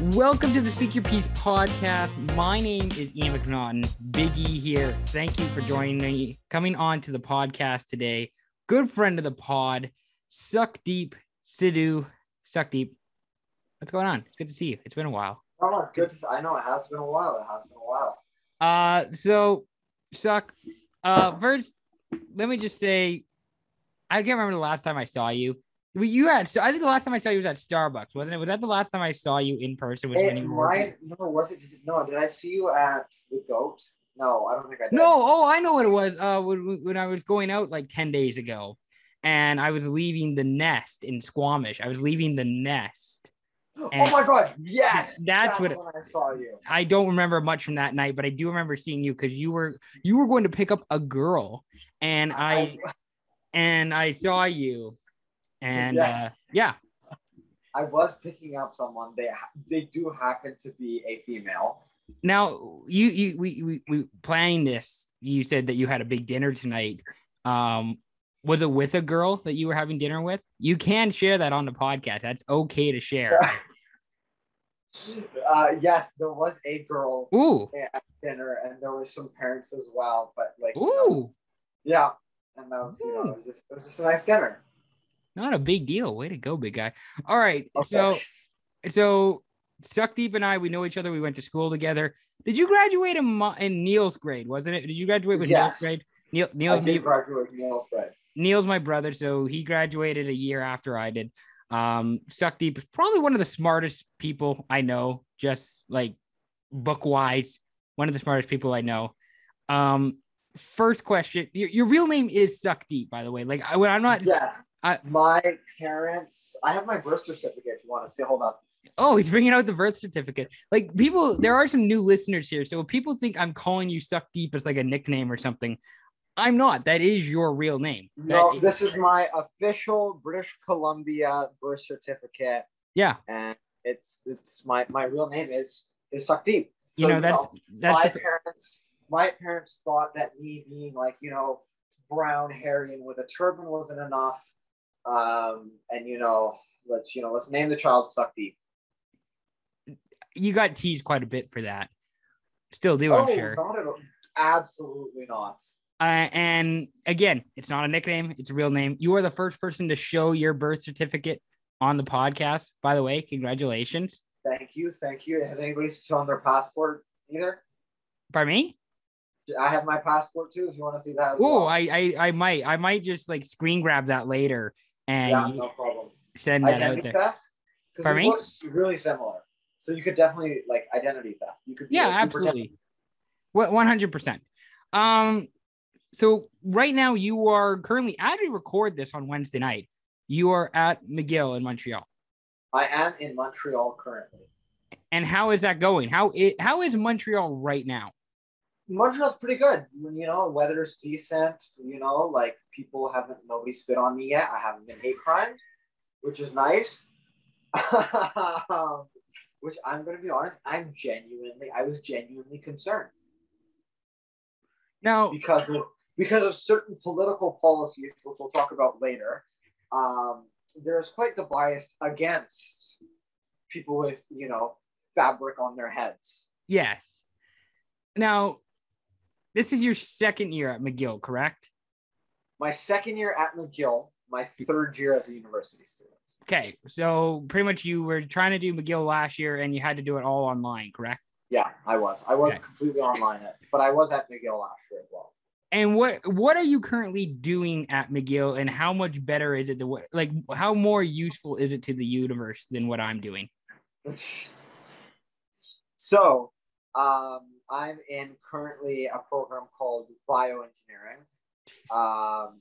Welcome to the Speak Your Piece podcast. My name is Ian McNaughton. Biggie here. Thank you for joining me. Coming on to the podcast today, good friend of the pod, Sukhdeep, Sidhu. Sukhdeep. What's going on? It's good to see you. It's been a while. Oh, good. To, see. I know it has been a while. It has been a while. Uh, so Sukh. Uh, first, let me just say, I can't remember the last time I saw you. You had so I think the last time I saw you was at Starbucks, wasn't it? Was that the last time I saw you in person? Was It when you were no, was it? No, did I see you at the Goat? No, I don't think I did. No, oh, I know what it was. Uh, when, when I was going out like 10 days ago and I was leaving the nest in Squamish, I was leaving the nest. Oh my God! Yes, That's what- when I saw you. I don't remember much from that night, but I do remember seeing you because you were you were going to pick up a girl and I and I saw you and Yeah. uh yeah. I was picking up someone. They they do happen to be a female. Now you you we we, we planning this, you said that you had a big dinner tonight. Um was it with a girl that you were having dinner with? You can share that on the podcast. That's okay to share. Uh, yes, there was a girl Ooh, at dinner, and there were some parents as well. But like, you know, ooh, yeah, and that was you know, it was just it was just a nice dinner. Not a big deal. Way to go, big guy. All right, Okay. so so Sukhdeep and I, we know each other. We went to school together. Did you graduate in, Mo- in Neil's grade? Wasn't it? Did you graduate with Neil's grade? Neil, Neil's, with Neil's bread. Neil's my brother, so he graduated a year after I did. Um, Sukhdeep is probably one of the smartest people I know, just like book wise, one of the smartest people I know. Um, first question: your, your real name is Sukhdeep, by the way. Like I, when I'm not. Yes. I- my parents, I have my birth certificate if you want to see. Hold on. Oh, he's bringing out the birth certificate. Like people, there are some new listeners here, so if people think I'm calling you Sukhdeep as like a nickname or something, I'm not. That is your real name. No, That- this is my official British Columbia birth certificate, yeah, and it's it's my my real name is is Sukhdeep. you know that's that's my the, parents. My parents thought that me being like you know brown, hairy, and with a turban wasn't enough, um, and you know let's you know let's name the child Sukhdeep. you got teased quite a bit for that. Still do, Oh, I'm sure. not. Absolutely not. Uh, and again, it's not a nickname; it's a real name. You are the first person to show your birth certificate on the podcast. By the way, congratulations. Thank you, thank you. Has anybody shown their passport either? By me. I have my passport too. If you want to see that. Oh, well. I, I I might I might just like screen grab that later and yeah, no problem. send that out Identity there. theft because it me? looks really similar. So you could definitely like identity theft. You could. be Yeah, like, absolutely. One hundred percent. Um, so right now you are currently as we record this on Wednesday night, you are at McGill in Montreal. I am in Montreal currently. And how is that going? How it how is Montreal right now? Montreal's pretty good. You know, weather's decent. You know, like people haven't nobody spit on me yet. I haven't been hate crime, which is nice. which I'm gonna be honest, I'm genuinely, I was genuinely concerned Now, because of because of certain political policies, which we'll talk about later. Um, there's quite the bias against people with you know fabric on their heads. yes. Now, this is your second year at McGill, correct? My second year at McGill, my third year as a university student. Okay, so pretty much you were trying to do McGill last year and you had to do it all online, correct? Yeah, I was. I was Okay. completely online, at, but I was at McGill last year as well. And what what are you currently doing at McGill, and how much better is it? To what like how more useful is it to the universe than what I'm doing? so, um, I'm in currently a program called bioengineering. Um,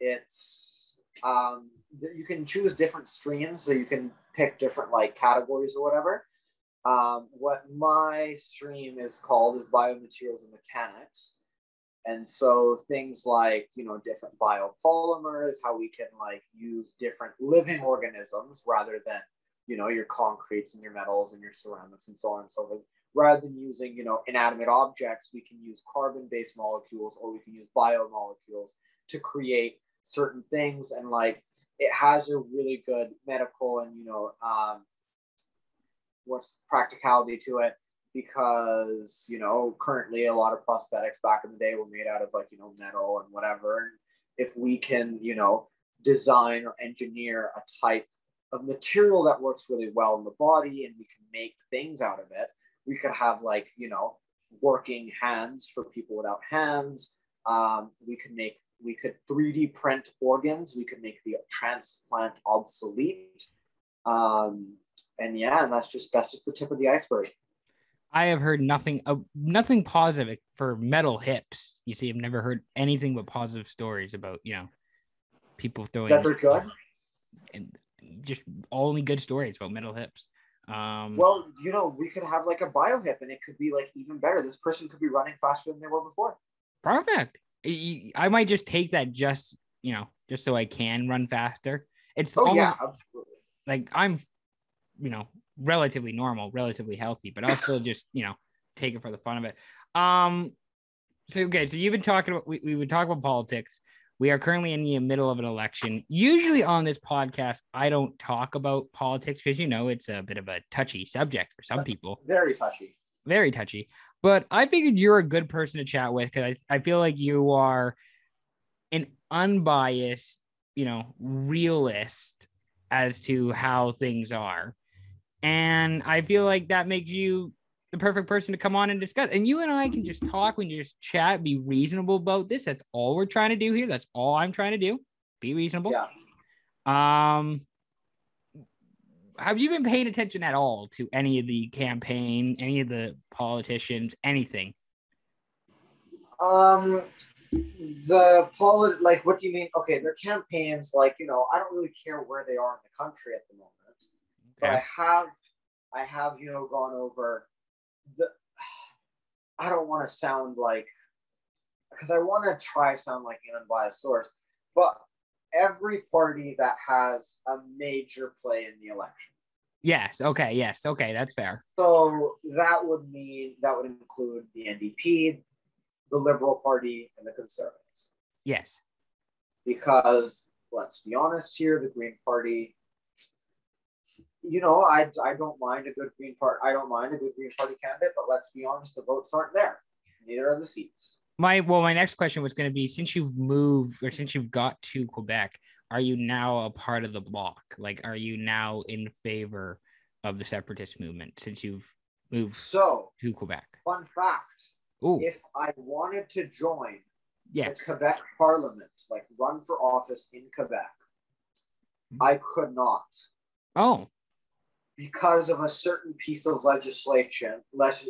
it's um, you can choose different streams, so you can pick different like categories or whatever. Um, what my stream is called is biomaterials and mechanics. And so things like, you know, different biopolymers, how we can like use different living organisms rather than, you know, your concretes and your metals and your ceramics and so on and so forth. Rather than using, you know, inanimate objects, we can use carbon-based molecules or we can use biomolecules to create certain things. And like it has a really good medical and, you know, um, what practicality to it because you know currently a lot of prosthetics back in the day were made out of like you know metal and whatever and if we can you know design or engineer a type of material that works really well in the body and we can make things out of it we could have like you know working hands for people without hands. Um, we could make we could 3d print organs. We could make the transplant obsolete. Um, and yeah and that's just that's just the tip of the iceberg. I have heard nothing uh, nothing positive for metal hips. You see, I've never heard anything but positive stories about you know people throwing that they're good? and just only good stories about metal hips. Um, well, you know, we could have like a bio hip, and it could be like even better. This person could be running faster than they were before. Perfect. I might just take that just you know just so I can run faster. It's oh almost, yeah, absolutely. Like I'm, you know, relatively normal, relatively healthy, but I'll still just, you know, take it for the fun of it. Um, so okay, so you've been talking about we, we would talk about politics. We are currently in the middle of an election. Usually on this podcast, I don't talk about politics because you know it's a bit of a touchy subject for some people. Very touchy. Very touchy. But I figured you're a good person to chat with because I, I feel like you are an unbiased, you know, realist as to how things are. And I feel like that makes you the perfect person to come on and discuss. And you and I can just talk, we can just chat, be reasonable about this. That's all we're trying to do here. That's all I'm trying to do. Be reasonable. Yeah. Um have you been paying attention at all to any of the campaign, any of the politicians, anything? Um the polit like what do you mean? Okay, their campaigns, like, you know, I don't really care where they are in the country at the moment but I have I have you know gone over the I don't want to sound like because I want to try sound like an unbiased source, but every party that has a major play in the election. Yes. Okay. Yes. Okay. That's fair. So that would mean that would include the NDP, the Liberal Party, and the Conservatives. Yes. Because let's be honest here, the Green Party you know, I, I don't mind a good Green Party. I don't mind a good Green Party candidate, but let's be honest, the votes aren't there. Neither are the seats. My well, my next question was going to be: since you've moved or since you've got to Quebec, are you now a part of the bloc? Like, are you now in favor of the separatist movement since you've moved so to Quebec? Fun fact: Ooh. if I wanted to join yes. the Quebec Parliament, like run for office in Quebec. I could not. Oh, because of a certain piece of legislation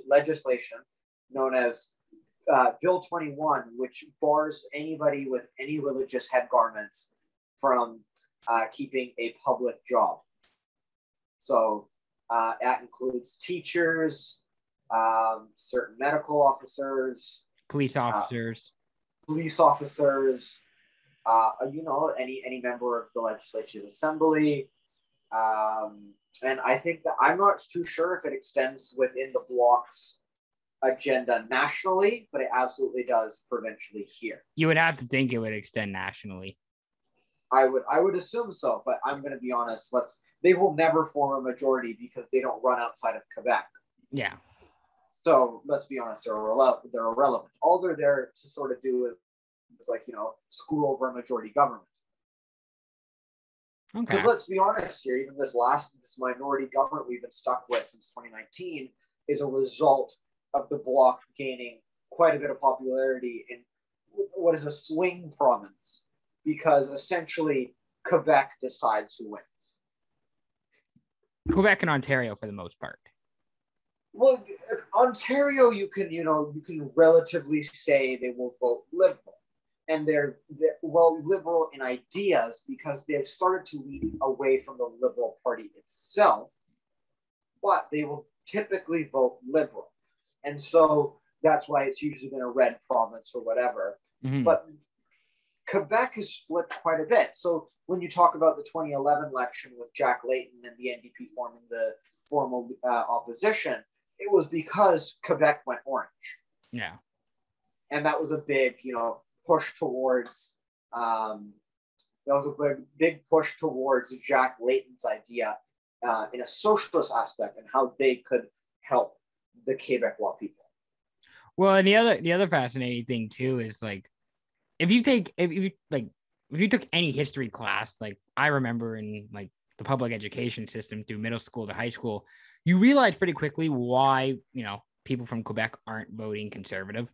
legislation known as uh, Bill 21, which bars anybody with any religious head garments from uh, keeping a public job. So uh, that includes teachers, um, certain medical officers, police uh, officers, police officers. Uh, you know, any any member of the legislative assembly, um, and I think that I'm not too sure if it extends within the bloc's agenda nationally, but it absolutely does provincially here. You would have to think it would extend nationally. I would I would assume so, but I'm going to be honest. Let's they will never form a majority because they don't run outside of Quebec. Yeah. So let's be honest, they're irrelevant. They're irrelevant. All they're there to sort of do is, is like you know screw over a majority government. Because okay. let's be honest here, even this last this minority government we've been stuck with since 2019 is a result of the bloc gaining quite a bit of popularity in what is a swing province, because essentially Quebec decides who wins. Quebec and Ontario for the most part. Well, Ontario, you can you know you can relatively say they will vote liberal and they're, they're, well liberal in ideas because they've started to lean away from the liberal party itself but they will typically vote liberal. And so that's why it's usually been a red province or whatever. Mm-hmm. but quebec has flipped quite a bit. So when you talk about the 2011 election with jack layton and the ndp forming the formal uh, opposition it was because quebec went orange. Yeah. And that was a big you know push towards um, that was a big, big push towards Jack Layton's idea uh, in a socialist aspect and how they could help the Quebecois people. Well, and the other the other fascinating thing too is like if you take if you like if you took any history class, like I remember in like the public education system through middle school to high school, you realize pretty quickly why you know people from Quebec aren't voting conservative.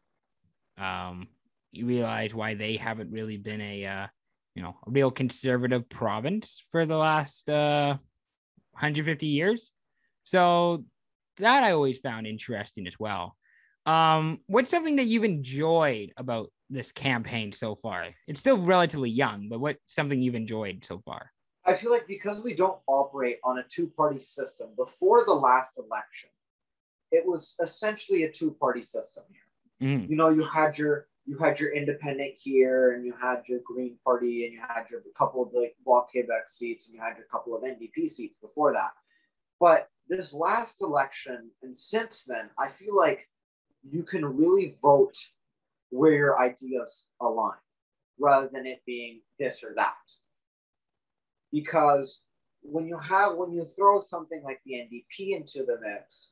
Um, you realize why they haven't really been a uh, you know a real conservative province for the last uh, 150 years. So that I always found interesting as well. Um, what's something that you've enjoyed about this campaign so far? It's still relatively young, but what's something you've enjoyed so far? I feel like because we don't operate on a two party system, before the last election, it was essentially a two party system here. Mm. You know, you had your you had your independent here, and you had your Green Party, and you had your couple of like Bloc Quebec seats, and you had your couple of NDP seats before that. But this last election, and since then, I feel like you can really vote where your ideas align, rather than it being this or that. Because when you have when you throw something like the NDP into the mix,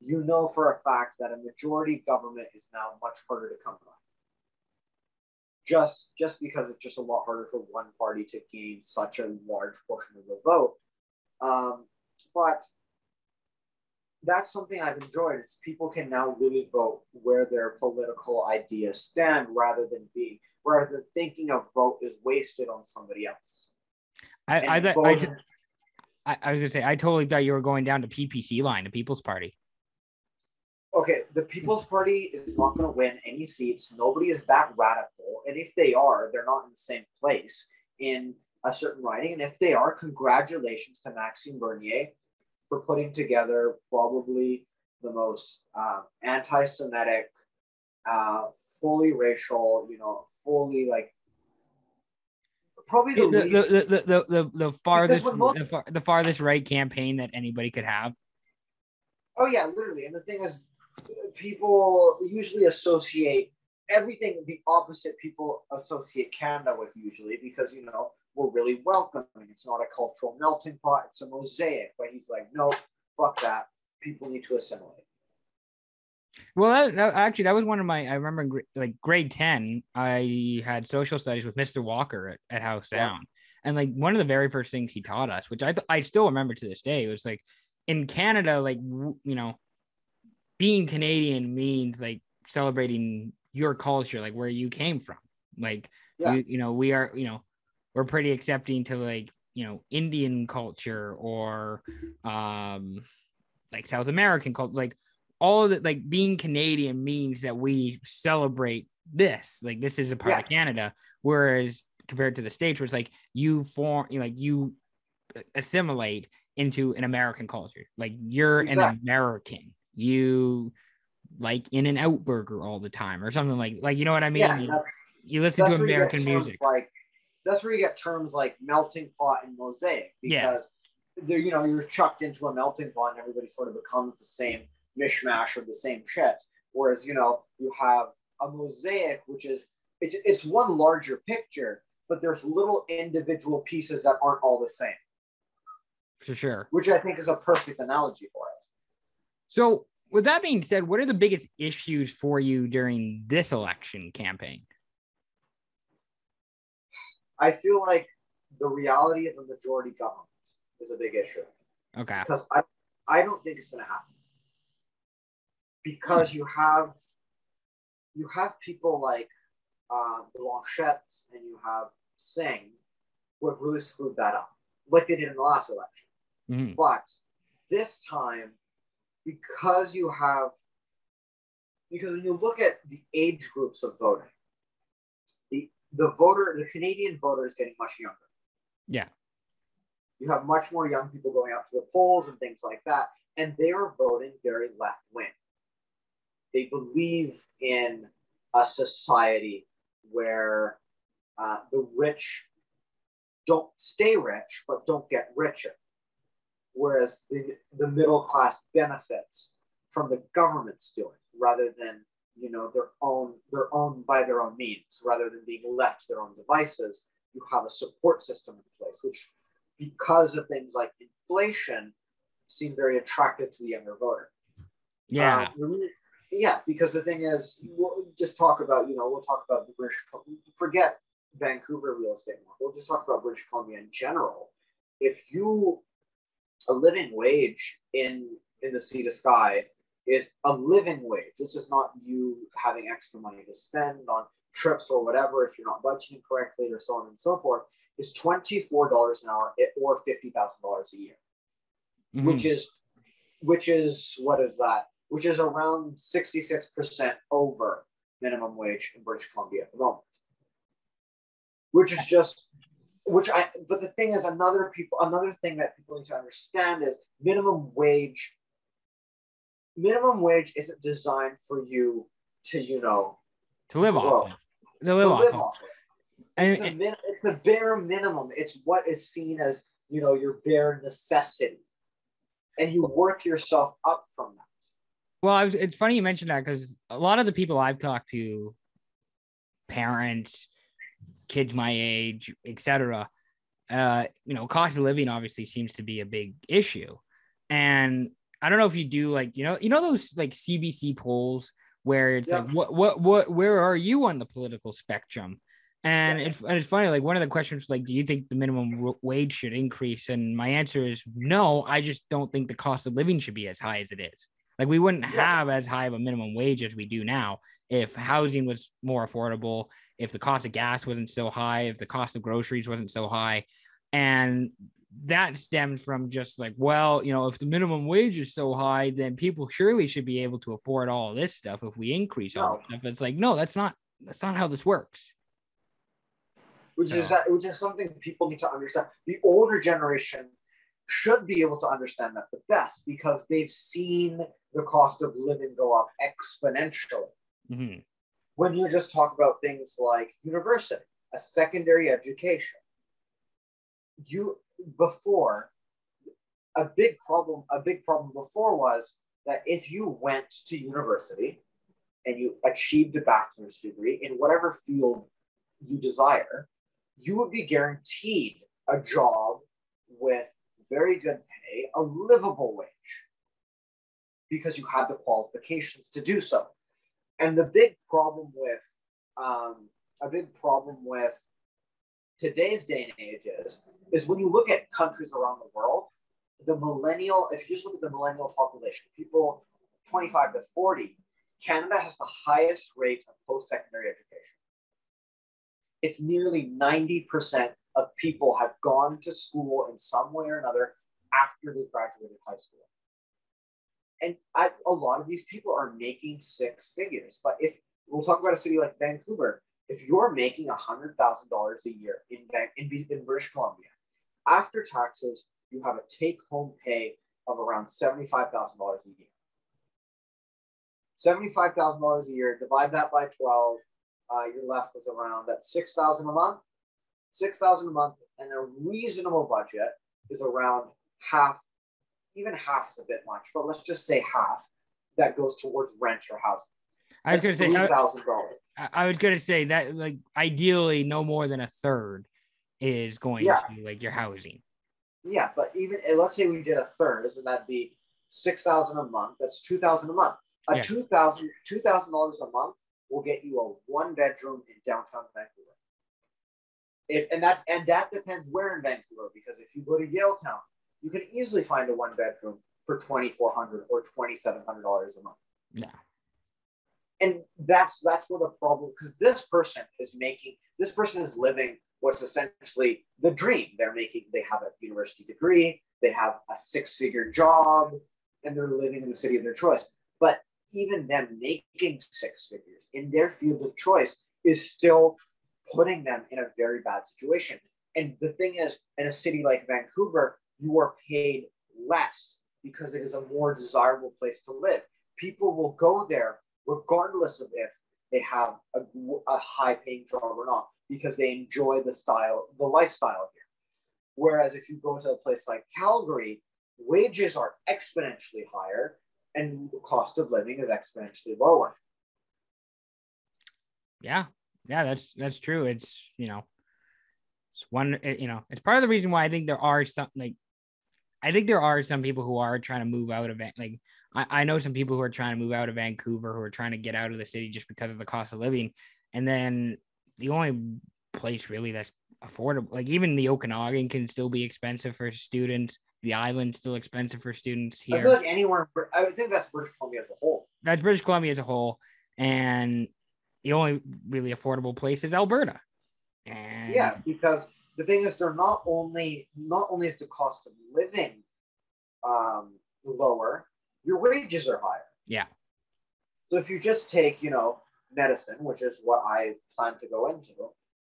you know for a fact that a majority government is now much harder to come by just just because it's just a lot harder for one party to gain such a large portion of the vote. Um, but that's something I've enjoyed is people can now really vote where their political ideas stand rather than being rather than thinking a vote is wasted on somebody else. I I, I, I, I was gonna say I totally thought you were going down to PPC line, the People's Party okay, the People's Party is not going to win any seats. Nobody is that radical. And if they are, they're not in the same place in a certain riding. And if they are, congratulations to Maxime Bernier for putting together probably the most uh, anti Semitic, uh, fully racial, you know, fully like probably the, the, least, the, the, the, the, the farthest most, the, far, the farthest right campaign that anybody could have. Oh yeah, literally. And the thing is, people usually associate everything the opposite people associate Canada with usually because you know we're really welcoming. It's not a cultural melting pot; it's a mosaic. But he's like, no, fuck that. People need to assimilate. Well, that, that, actually, that was one of my. I remember, like grade ten, I had social studies with Mr. Walker at, at Howe Sound, yeah. and like one of the very first things he taught us, which I I still remember to this day, was like in Canada, like you know, being Canadian means like celebrating your culture, like where you came from. Like, yeah. you, you know, we are, you know, we're pretty accepting to like, you know, Indian culture or um like South American culture. Like all of it, like being Canadian means that we celebrate this. Like this is a part yeah. of Canada. Whereas compared to the States, where it's like you form like you assimilate into an American culture. Like you're exactly. an American you like in and out burger all the time or something like like you know what I mean? Yeah, you, you, listen to American music. Like that's where you get terms like melting pot and mosaic because yeah. they're you know you're chucked into a melting pot and everybody sort of becomes the same mishmash of the same shit. Whereas you know you have a mosaic which is it's it's one larger picture, but there's little individual pieces that aren't all the same. For sure. Which I think is a perfect analogy for it. So, with that being said, what are the biggest issues for you during this election campaign? I feel like the reality of a majority government is a big issue. Okay. Because I, I don't think it's going to happen. Because you have you have people like uh, Blanchet and you have Singh who have really screwed that up, like they did in the last election. Mm-hmm. But this time, because you have because when you look at the age groups of voting, the the voter, the Canadian voter is getting much younger. Yeah. You have much more young people going out to the polls and things like that, and they are voting very left wing. They believe in a society where uh, the rich don't stay rich, but don't get richer whereas the, the middle class benefits from the government's doing rather than you know their own their own by their own means rather than being left to their own devices you have a support system in place which because of things like inflation, seem very attractive to the younger voter. Yeah. Um, yeah, because the thing is, we'll just talk about, you know, we'll talk about the British, forget Vancouver real estate market. We'll just talk about British Columbia in general. If you, a living wage in in the sea to sky is a living wage. This is not you having extra money to spend on trips or whatever if you're not budgeting correctly or so on and so forth. Is twenty four dollars an hour or fifty thousand dollars a year, mm-hmm. which is which is what is that? Which is around sixty six percent over minimum wage in British Columbia at the moment which is just which I but the thing is another people another thing that people need to understand is minimum wage minimum wage isn't designed for you to you know to live grow, off to live, to off, live off it's, and, a min, it's a bare minimum. It's what is seen as you know your bare necessity. And you work yourself up from that. Well I was, it's funny you mentioned that because a lot of the people i've talked to parents kids my age, etc. Uh, you know, cost of living obviously seems to be a big issue. And I don't know if you do like, you know, you know those like CBC polls where it's yeah. like what what what where are you on the political spectrum? And, yeah. it's, and it's funny, like one of the questions, like, do you think the minimum wage should increase? And my answer is no. I just don't think the cost of living should be as high as it is. Like we wouldn't have as high of a minimum wage as we do now if housing was more affordable, if the cost of gas wasn't so high, if the cost of groceries wasn't so high. And that stems from just like, well, you know, if the minimum wage is so high, then people surely should be able to afford all this stuff if we increase all no. stuff. It's like, no, that's not that's not how this works. Which so. is that which is something people need to understand. The older generation should be able to understand that the best because they've seen the cost of living go up exponentially. Mm-hmm. When you just talk about things like university, a secondary education, you before a big problem, a big problem before was that if you went to university and you achieved a bachelor's degree in whatever field you desire, you would be guaranteed a job with very good pay, a livable wage because you had the qualifications to do so. And the big problem with um, a big problem with today's day and age is is when you look at countries around the world, the millennial, if you just look at the millennial population, people 25 to 40, Canada has the highest rate of post-secondary education. It's nearly 90% of people have gone to school in some way or another after they graduated high school and I, a lot of these people are making six figures. But if we'll talk about a city like Vancouver, if you're making hundred thousand dollars a year in, in in British Columbia, after taxes, you have a take-home pay of around seventy-five thousand dollars a year. Seventy-five thousand dollars a year. Divide that by twelve. Uh, you're left with around that six thousand a month. Six thousand a month, and a reasonable budget is around half even half is a bit much, but let's just say half that goes towards rent or housing. I was going to say thousand dollars. I was going to say that like ideally no more than a third is going yeah. to be like your housing. Yeah, but even let's say we did a third, doesn't that be six thousand a month? That's two thousand a month. A yeah. two thousand two thousand dollars a month will get you a one bedroom in downtown Vancouver. If and that's and that depends where in Vancouver because if you go to Yaletown, you can easily find a one bedroom for twenty four hundred or twenty seven hundred dollars a month. Yeah. And that's that's where the problem because this person is making this person is living what's essentially the dream. They're making they have a university degree, they have a six figure job, and they're living in the city of their choice. But even them making six figures in their field of choice is still putting them in a very bad situation. And the thing is, in a city like Vancouver, you are paid less because it is a more desirable place to live. People will go there regardless of if they have a, a high paying job or not because they enjoy the style, the lifestyle here. Whereas if you go to a place like Calgary, wages are exponentially higher and the cost of living is exponentially lower. Yeah. Yeah, that's that's true. It's, you know, It's one, you know, it's part of the reason why I think there are some like, I think there are some people who are trying to move out of it. Like, I, I know some people who are trying to move out of Vancouver who are trying to get out of the city just because of the cost of living. And then the only place really that's affordable, like even the Okanagan can still be expensive for students. The island's still expensive for students here. I feel like anywhere, I would think that's British Columbia as a whole. That's British Columbia as a whole. And the only really affordable place is Alberta. And Yeah, because the thing is, they're not only not only is the cost of living um, lower, your wages are higher. Yeah. So if you just take, you know, medicine, which is what I plan to go into,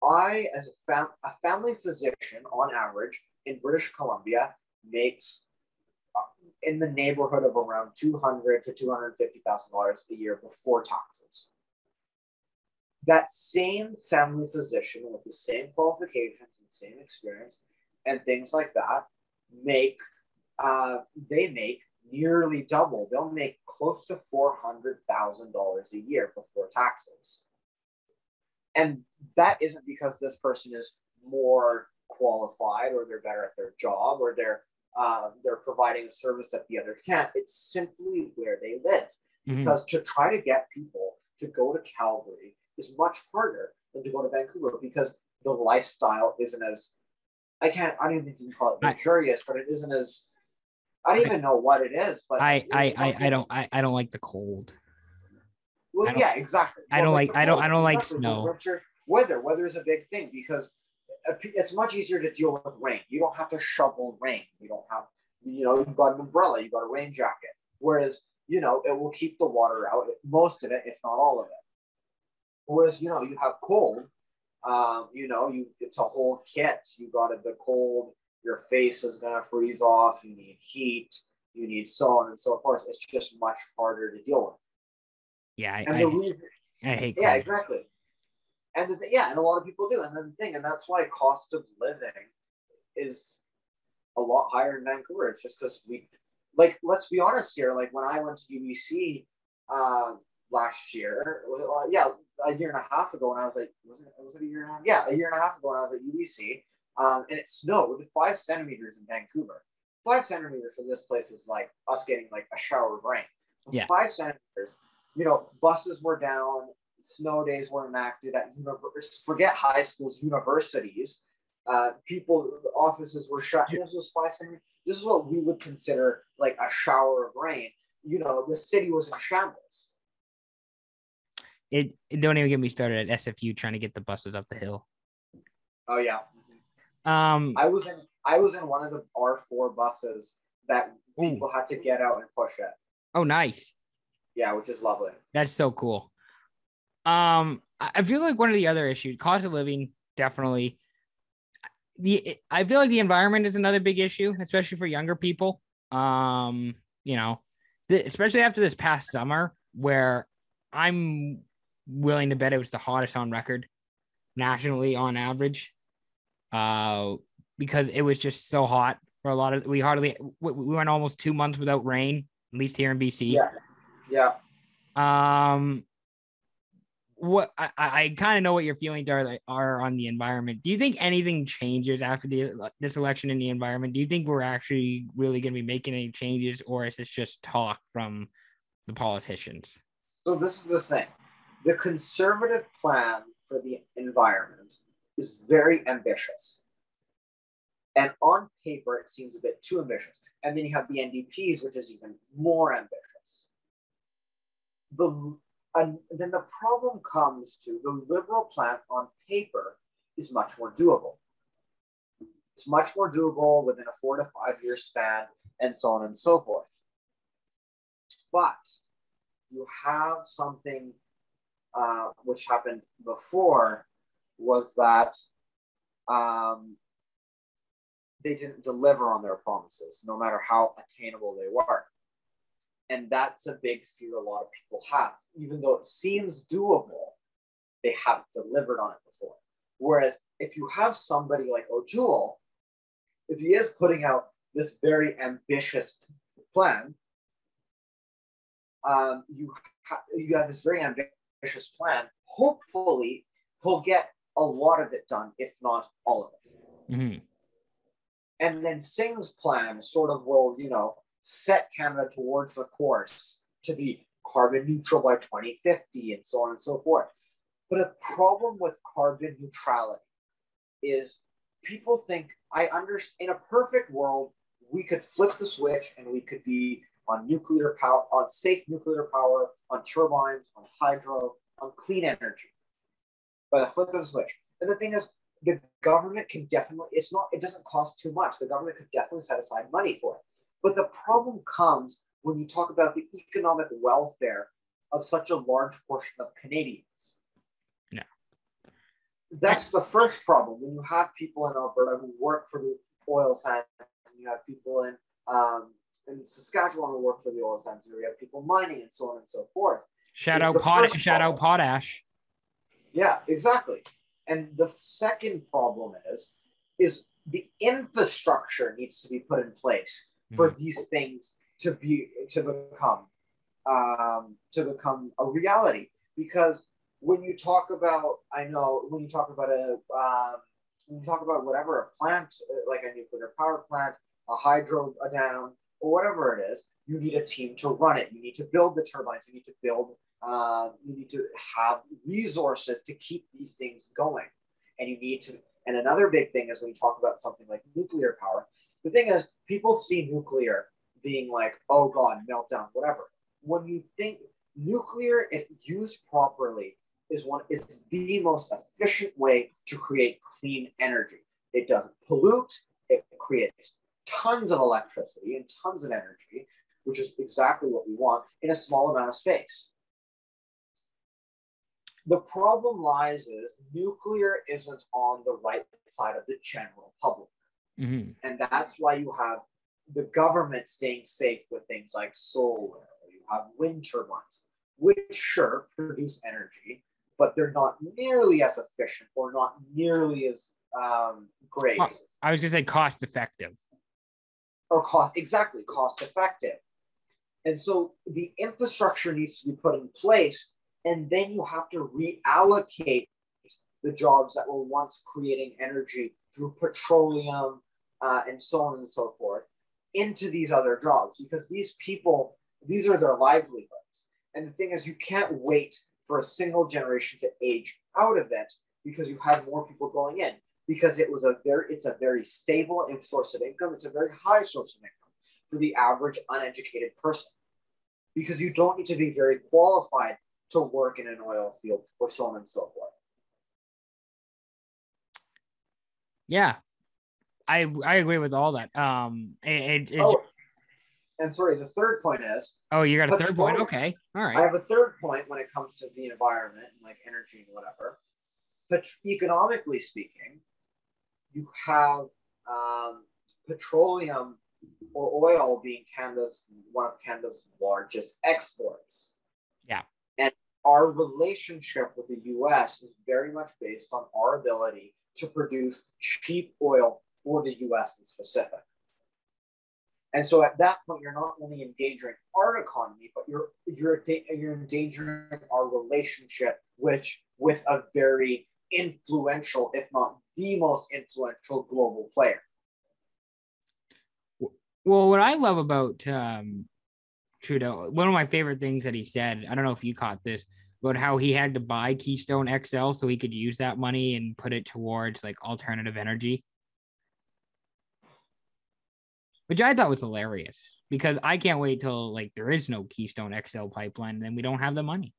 I, as a, fam- a family physician, on average in British Columbia, makes uh, in the neighborhood of around two hundred to two hundred fifty thousand dollars a year before taxes. That same family physician with the same qualifications and same experience and things like that make uh, they make nearly double. They'll make close to four hundred thousand dollars a year before taxes, and that isn't because this person is more qualified or they're better at their job or they're uh, they're providing a service that the other can't. It's simply where they live. Mhm. Because to try to get people to go to Calgary is much harder than to go to Vancouver because the lifestyle isn't as I can't I don't even think you can call it I- luxurious, but it isn't as I don't even know what it is, but I, I, I, I don't, I, I don't like the cold. Well, yeah, exactly. I don't like- I don't- I don't like snow. weather, weather is a big thing because it's much easier to deal with rain. You don't have to shovel rain. You don't have, you know, you've got an umbrella, you've got a rain jacket. Whereas, you know, it will keep the water out, most of it, if not all of it. Whereas, you know, you have cold, um, you know, you it's a whole kit. You got the cold, your face is gonna freeze off. You need heat. You need so on and so forth. It's just much harder to deal with. Yeah, I, And I, the reason, I hate yeah, cold. exactly. And the th- yeah, and a lot of people do. And then the thing, and that's why cost of living is a lot higher in Vancouver. It's just because we, like, let's be honest here. Like when I went to UBC um, last year, uh, yeah, a year and a half ago, and I was like, was it, was it a year and a half? Yeah, a year and a half ago, when I was at UBC, um, and it snowed five centimeters in Vancouver. Five centimeters for this place is like us getting like a shower of rain. Yeah. Five centimeters. You know, buses were down snow days were enacted at universities. Forget high schools, universities. Uh, people, offices were shut. This was five centimeters. This is what we would consider like a shower of rain. You know, the city was in shambles. It, it don't even get me started at SFU trying to get the buses up the hill. Oh yeah, Um, I was in. I was in one of the R four buses that Ooh. people had to get out and push it. oh, nice. Yeah, which is lovely. That's so cool. Um, I feel like one of the other issues, cost of living, definitely. The I feel like the environment is another big issue, especially for younger people. Um, you know, the, especially after this past summer, where I'm willing to bet it was the hottest on record nationally on average. Uh, because it was just so hot for a lot of we hardly we, we went almost two months without rain, at least here in BC. Yeah, yeah. Um, what I, I kind of know what your feelings are are on the environment. Do you think anything changes after the this election in the environment? Do you think we're actually really going to be making any changes, or is this just talk from the politicians? So this is the thing. The conservative plan for the environment is very ambitious. And on paper, it seems a bit too ambitious. And then you have the NDPs, which is even more ambitious. The, and then the problem comes to the liberal plan on paper is much more doable. It's much more doable within a four to five year span, and so on and so forth. But you have something uh, which happened before was that um, they didn't deliver on their promises, no matter how attainable they were. And that's a big fear a lot of people have. Even though it seems doable, they haven't delivered on it before. Whereas if you have somebody like O'Toole, if he is putting out this very ambitious plan, um, you ha- you have this very ambitious plan. Hopefully, he'll get a lot of it done, if not all of it. Mhm. And then Singh's plan sort of will, you know, set Canada towards the course to be carbon neutral by 2050 and so on and so forth. But a problem with carbon neutrality is people think I understand in a perfect world, we could flip the switch and we could be on nuclear power, on safe nuclear power, on turbines, on hydro, on clean energy. By the flip of the switch. And the thing is, the government can definitely, it's not, it doesn't cost too much. The government could definitely set aside money for it. But the problem comes when you talk about the economic welfare of such a large portion of Canadians. Yeah. That's the first problem. When you have people in Alberta who work for the oil sands, and you have people in um, in Saskatchewan who work for the oil sands, or you have people mining and so on and so forth. Shout out pot shout out potash. Yeah, exactly. And the second problem is, is the infrastructure needs to be put in place for these things to be to become um, to become a reality. Because when you talk about, I know when you talk about a um, when you talk about whatever a plant uh, like a nuclear power plant, a hydro a dam, or whatever it is, you need a team to run it. You need to build the turbines. You need to build. Uh, you need to have resources to keep these things going, and you need to. And another big thing is when you talk about something like nuclear power. The thing is, people see nuclear being like, oh god, meltdown, whatever. When you think nuclear, if used properly, is one is the most efficient way to create clean energy. It doesn't pollute. It creates tons of electricity and tons of energy, which is exactly what we want in a small amount of space. The problem lies is nuclear isn't on the right side of the general public. Mhm. And that's why you have the government staying safe with things like solar, or you have wind turbines, which sure produce energy, but they're not nearly as efficient or not nearly as um, great I was gonna say cost effective. Or cost exactly cost effective. And so the infrastructure needs to be put in place, and then you have to reallocate the jobs that were once creating energy through petroleum uh, and so on and so forth into these other jobs because these people, these are their livelihoods. And the thing is, you can't wait for a single generation to age out of it because you have more people going in because it was a very it's a very stable source of income it's a very high source of income for the average uneducated person because you don't need to be very qualified to work in an oil field or so on and so forth Yeah. I I agree with all that. Um it, it, oh, and sorry the third point is oh you got a third point? Okay. all right. I have a third point when it comes to the environment and like energy and whatever. But economically speaking, you have um, petroleum or oil being Canada's one of Canada's largest exports. Yeah. And our relationship with the US is very much based on our ability to produce cheap oil for the US in specific. And so at that point, you're not only endangering our economy, but you're you're you're endangering our relationship, which with a very influential, if not the most influential global player. Well, what I love about um, Trudeau, one of my favorite things that he said, I don't know if you caught this, about how he had to buy Keystone XL so he could use that money and put it towards like alternative energy. Which I thought was hilarious because I can't wait till like there is no Keystone XL pipeline and then we don't have the money.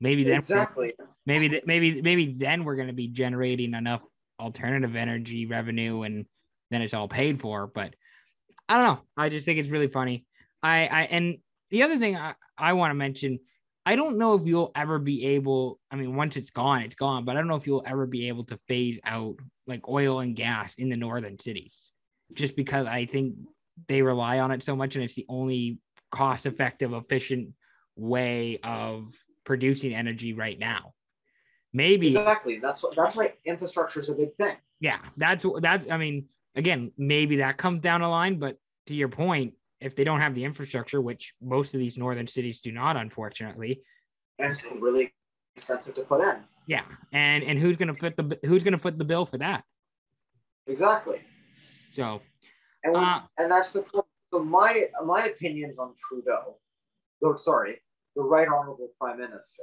Maybe then Exactly. maybe maybe maybe then we're going to be generating enough alternative energy revenue and then it's all paid for but i don't know i just think it's really funny i i and the other thing i, I want to mention i don't know if you'll ever be able i mean once it's gone it's gone but i don't know if you'll ever be able to phase out like oil and gas in the northern cities just because i think they rely on it so much and it's the only cost effective efficient way of producing energy right now maybe Exactly. That's that's why infrastructure is a big thing. yeah that's that's i mean again maybe that comes down the line but to your point if they don't have the infrastructure which most of these northern cities do not unfortunately And it's really expensive to put in. Yeah, and and who's gonna foot the who's gonna foot the bill for that? Exactly. So, And when, Uh, and that's the point. So my my opinions on Trudeau, though sorry, the right honorable prime minister.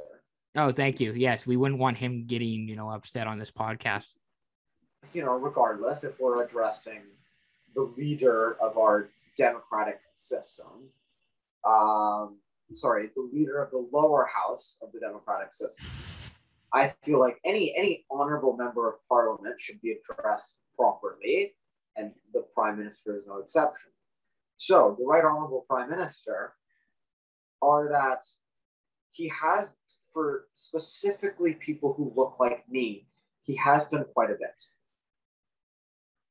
oh, thank you. Yes, we wouldn't want him getting you know upset on this podcast. You know, regardless, if we're addressing the leader of our democratic system, um, sorry, the leader of the lower house of the democratic system, I feel like any any honorable member of parliament should be addressed properly, and the prime minister is no exception. So the right honorable prime minister are that he has for specifically people who look like me, he has done quite a bit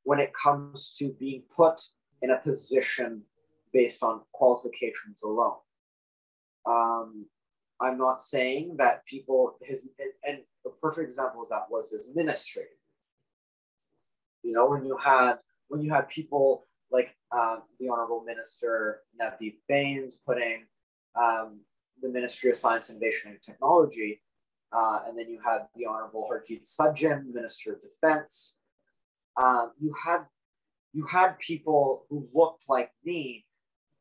when it comes to being put in a position based on qualifications alone. Um, I'm not saying that people his and a perfect example of that was his ministry. You know, when you had when you had people like um, the Honorable Minister Navdeep Bains putting um, the Ministry of Science, Innovation, and Technology, uh, and then you had the Honorable Harjit Sajjan, Minister of Defense. Um, you had you had people who looked like me,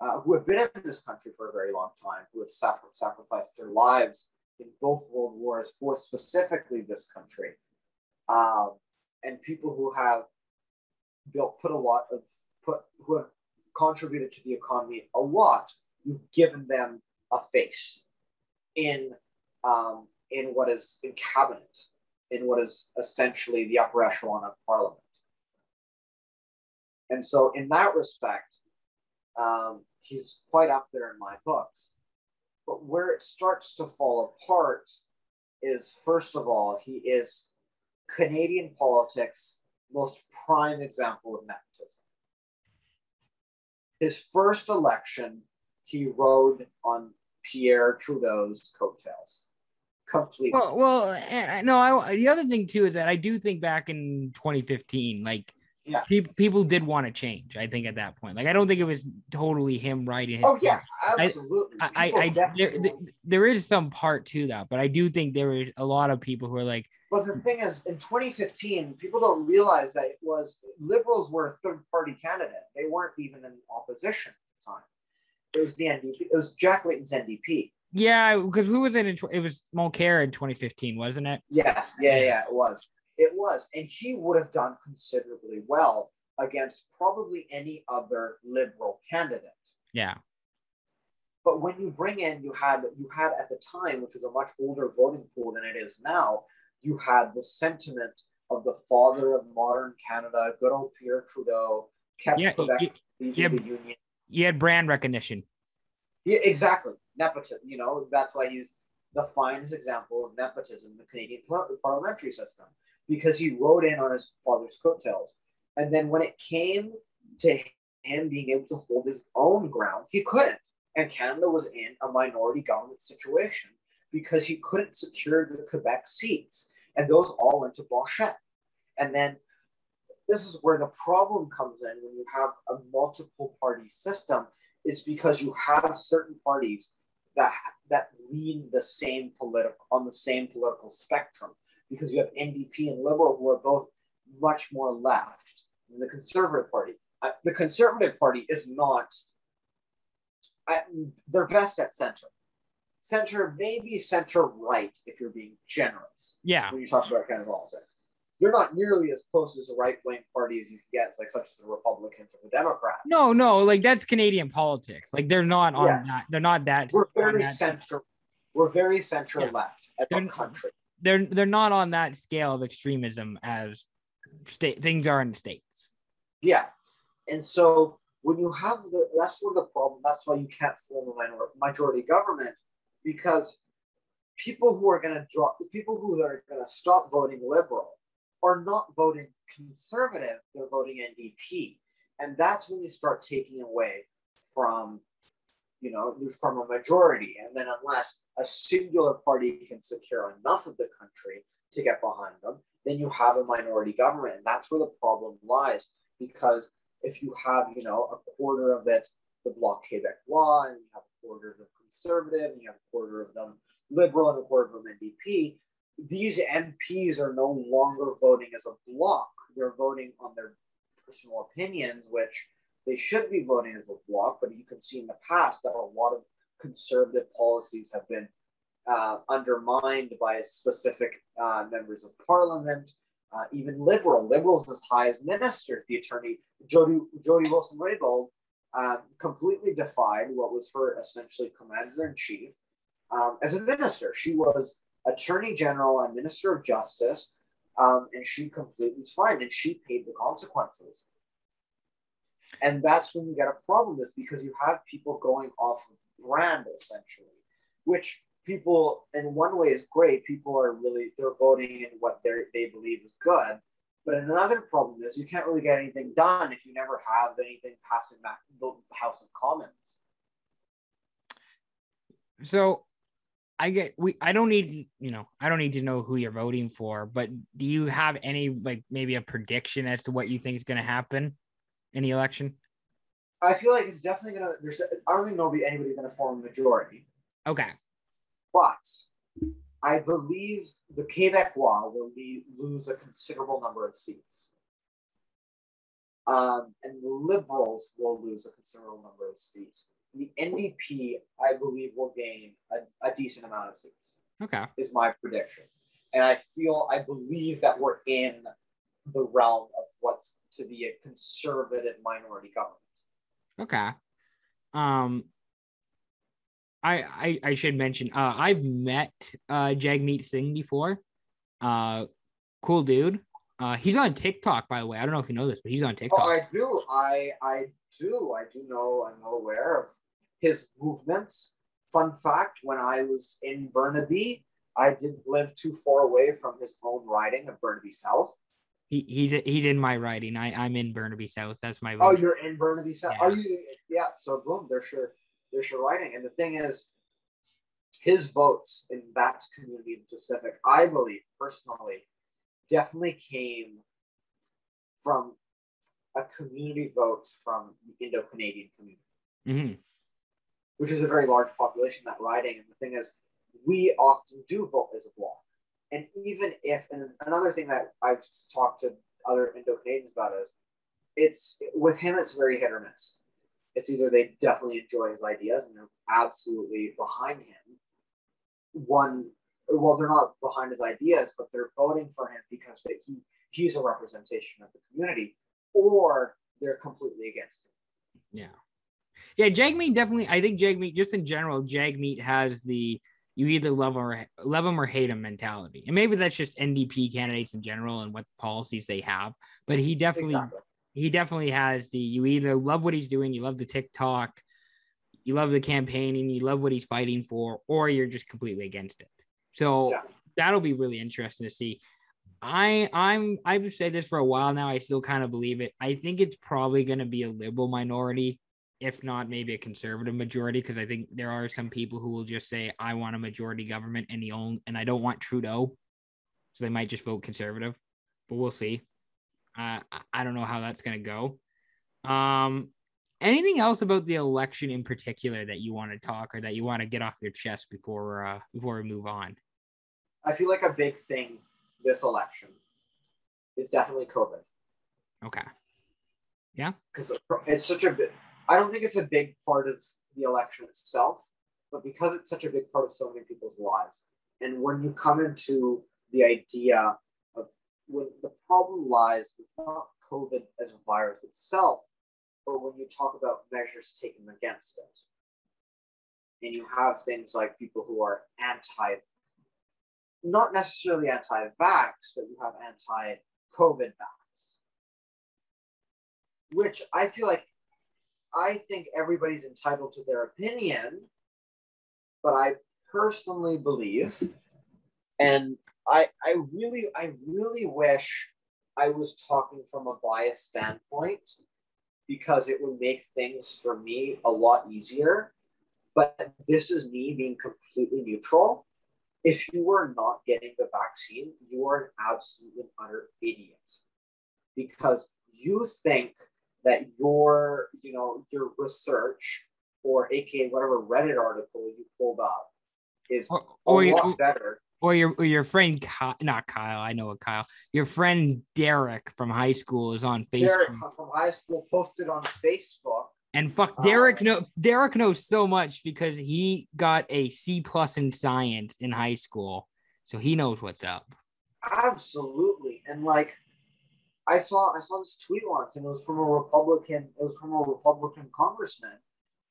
uh, who have been in this country for a very long time, who have sacri- sacrificed their lives in both world wars for specifically this country, um, and people who have built put a lot of put who have contributed to the economy a lot. You've given them a face in um, in what is in cabinet, in what is essentially the upper echelon of parliament. And so, in that respect, um, he's quite up there in my books. But where it starts to fall apart is, first of all, he is Canadian politics' most prime example of nepotism. His first election, he rode on Pierre Trudeau's coattails completely. Well, well, no. I, the other thing too is that I do think back in 2015, like Yeah. people people did want to change. I think at that point, like I don't think it was totally him writing. His oh yeah, absolutely. I, I, I there, there is some part to that, but I do think there were a lot of people who are like, Well, the thing is, in 2015, people don't realize that it was liberals were a third party candidate. They weren't even in opposition at the time. It was the NDP. It was Jack Layton's NDP. yeah, because who was it? In, it was Mulcair in 2015, wasn't it? Yes, yeah, yeah, it was. It was, and he would have done considerably well against probably any other liberal candidate. Yeah, But when you bring in, you had you had at the time, which was a much older voting pool than it is now, you had the sentiment of the father of modern Canada, good old Pierre Trudeau, kept Yeah, Quebec y- leaving yeah. the union. You had brand recognition. Yeah, exactly. Nepotism. You know, that's why he's the finest example of nepotism in the Canadian parliamentary system because he rode in on his father's coattails. And then when it came to him being able to hold his own ground, he couldn't. And Canada was in a minority government situation because he couldn't secure the Quebec seats. And those all went to Blanchet. And then this is where the problem comes in when you have a multiple party system is because you have certain parties that that lean the same political on the same political spectrum because you have NDP and Liberal who are both much more left than the Conservative Party. Uh, the Conservative Party is not. Uh, they're best at center. Center, maybe center right if you're being generous Yeah, when you talk about kind of politics. They're not nearly as close as a right wing party as you can get, like such as the Republicans or the Democrats. no, no, like that's Canadian politics. Like they're not on Yeah. that. They're not that. we're very that- center. We're very center Yeah. left as a They're- country. they're they're not on that scale of extremism as state things are in the states. Yeah, and so when you have the, that's sort of the problem. That's why you can't form a minor, majority government because people who are going to drop, people who are going to stop voting liberal are not voting conservative. They're voting NDP, and that's when you start taking away from, you know, from a majority. And then unless a singular party can secure enough of the country to get behind them, then you have a minority government, and that's where the problem lies. Because if you have, you know, a quarter of it, the Bloc Québécois, and you have a quarter of them conservative, and you have a quarter of them liberal, and a quarter of them NDP, these MPs are no longer voting as a block. They're voting on their personal opinions, which they should be voting as a block. But you can see in the past that a lot of conservative policies have been uh, undermined by specific uh, members of parliament, uh, even liberal, liberals as high as ministers. The attorney Jody, Jody Wilson Raybould um, completely defied what was her essentially commander in chief um, as a minister. She was attorney general and minister of justice, um, and she completely was fine, and she paid the consequences. And that's when you get a problem, is because you have people going off of brand essentially, which people in one way is great. People are really they're voting in what they they believe is good. But another problem is you can't really get anything done if you never have anything passing back the House of Commons. So I get we I don't need you know I don't need to know who you're voting for, but do you have any like maybe a prediction as to what you think is going to happen in the election? I feel like it's definitely gonna. There's I don't think there'll be anybody gonna form a majority. Okay. But I believe the Quebecois will be, lose a considerable number of seats. Um, and the Liberals will lose a considerable number of seats. The NDP, I believe, will gain a, a decent amount of seats. Okay. Is my prediction. And I feel, I believe that we're in the realm of what's to be a conservative minority government. Okay. Um, I, I, I should mention uh, I've met uh, Jagmeet Singh before. Uh, cool dude. Uh, he's on TikTok, by the way. I don't know if you know this, but he's on TikTok. Oh, I do. I I do. I do know. I'm well aware of his movements. Fun fact: When I was in Burnaby, I didn't live too far away from his own riding of Burnaby South. He, he's he's in my riding. I I'm in Burnaby South. That's my. Oh, you're in Burnaby South. Yeah. Are you? Yeah. So boom, they're sure there's your writing. And the thing is, his votes in that community in Pacific, I believe personally, definitely came from a community vote from the Indo Canadian community, mm-hmm. which is a very large population that riding. And the thing is, we often do vote as a bloc. And even if, and another thing that I've talked to other Indo Canadians about is, it's with him, it's very hit or miss it's either they definitely enjoy his ideas and they're absolutely behind him. One, well, they're not behind his ideas, but they're voting for him because he he's a representation of the community, or they're completely against it. Yeah, yeah. Jagmeet definitely. I think Jagmeet, just in general, Jagmeet has the you either love or love him or hate him mentality, and maybe that's just NDP candidates in general and what policies they have. But he definitely. Exactly he definitely has the you either love what he's doing, you love the TikTok, you love the campaigning, you love what he's fighting for, or you're just completely against it. So yeah. that'll be really interesting to see. I I'm I've said this for a while now. I still kind of believe it. I think it's probably going to be a liberal minority, if not maybe a conservative majority, because I think there are some people who will just say I want a majority government and the only and I don't want Trudeau, so they might just vote conservative. But we'll see. Uh, I don't know how that's going to go. Um, anything else about the election in particular that you want to talk or that you want to get off your chest before uh, before we move on? I feel like a big thing this election is definitely COVID. Okay. Yeah. Because it's such a big. I don't think it's a big part of the election itself, but because it's such a big part of so many people's lives, and when you come into the idea of when the problem lies with not COVID as a virus itself, but when you talk about measures taken against it. And you have things like people who are anti, not necessarily anti vax, but you have anti COVID vax. Which I feel like I think everybody's entitled to their opinion, but I personally believe, and I I really I really wish I was talking from a biased standpoint because it would make things for me a lot easier. But this is me being completely neutral. If you are not getting the vaccine, you are an absolute utter idiot because you think that your, you know, your research or aka whatever Reddit article you pulled up is oh, or, or a lot better or your or your friend Kyle, not Kyle, I know a Kyle. Your friend Derek from high school is on Facebook. Derek from high school posted on Facebook. And fuck Derek uh, know Derek knows so much because he got a C plus in science in high school. So he knows what's up. Absolutely. And like I saw I saw this tweet once and it was from a Republican, it was from a Republican congressman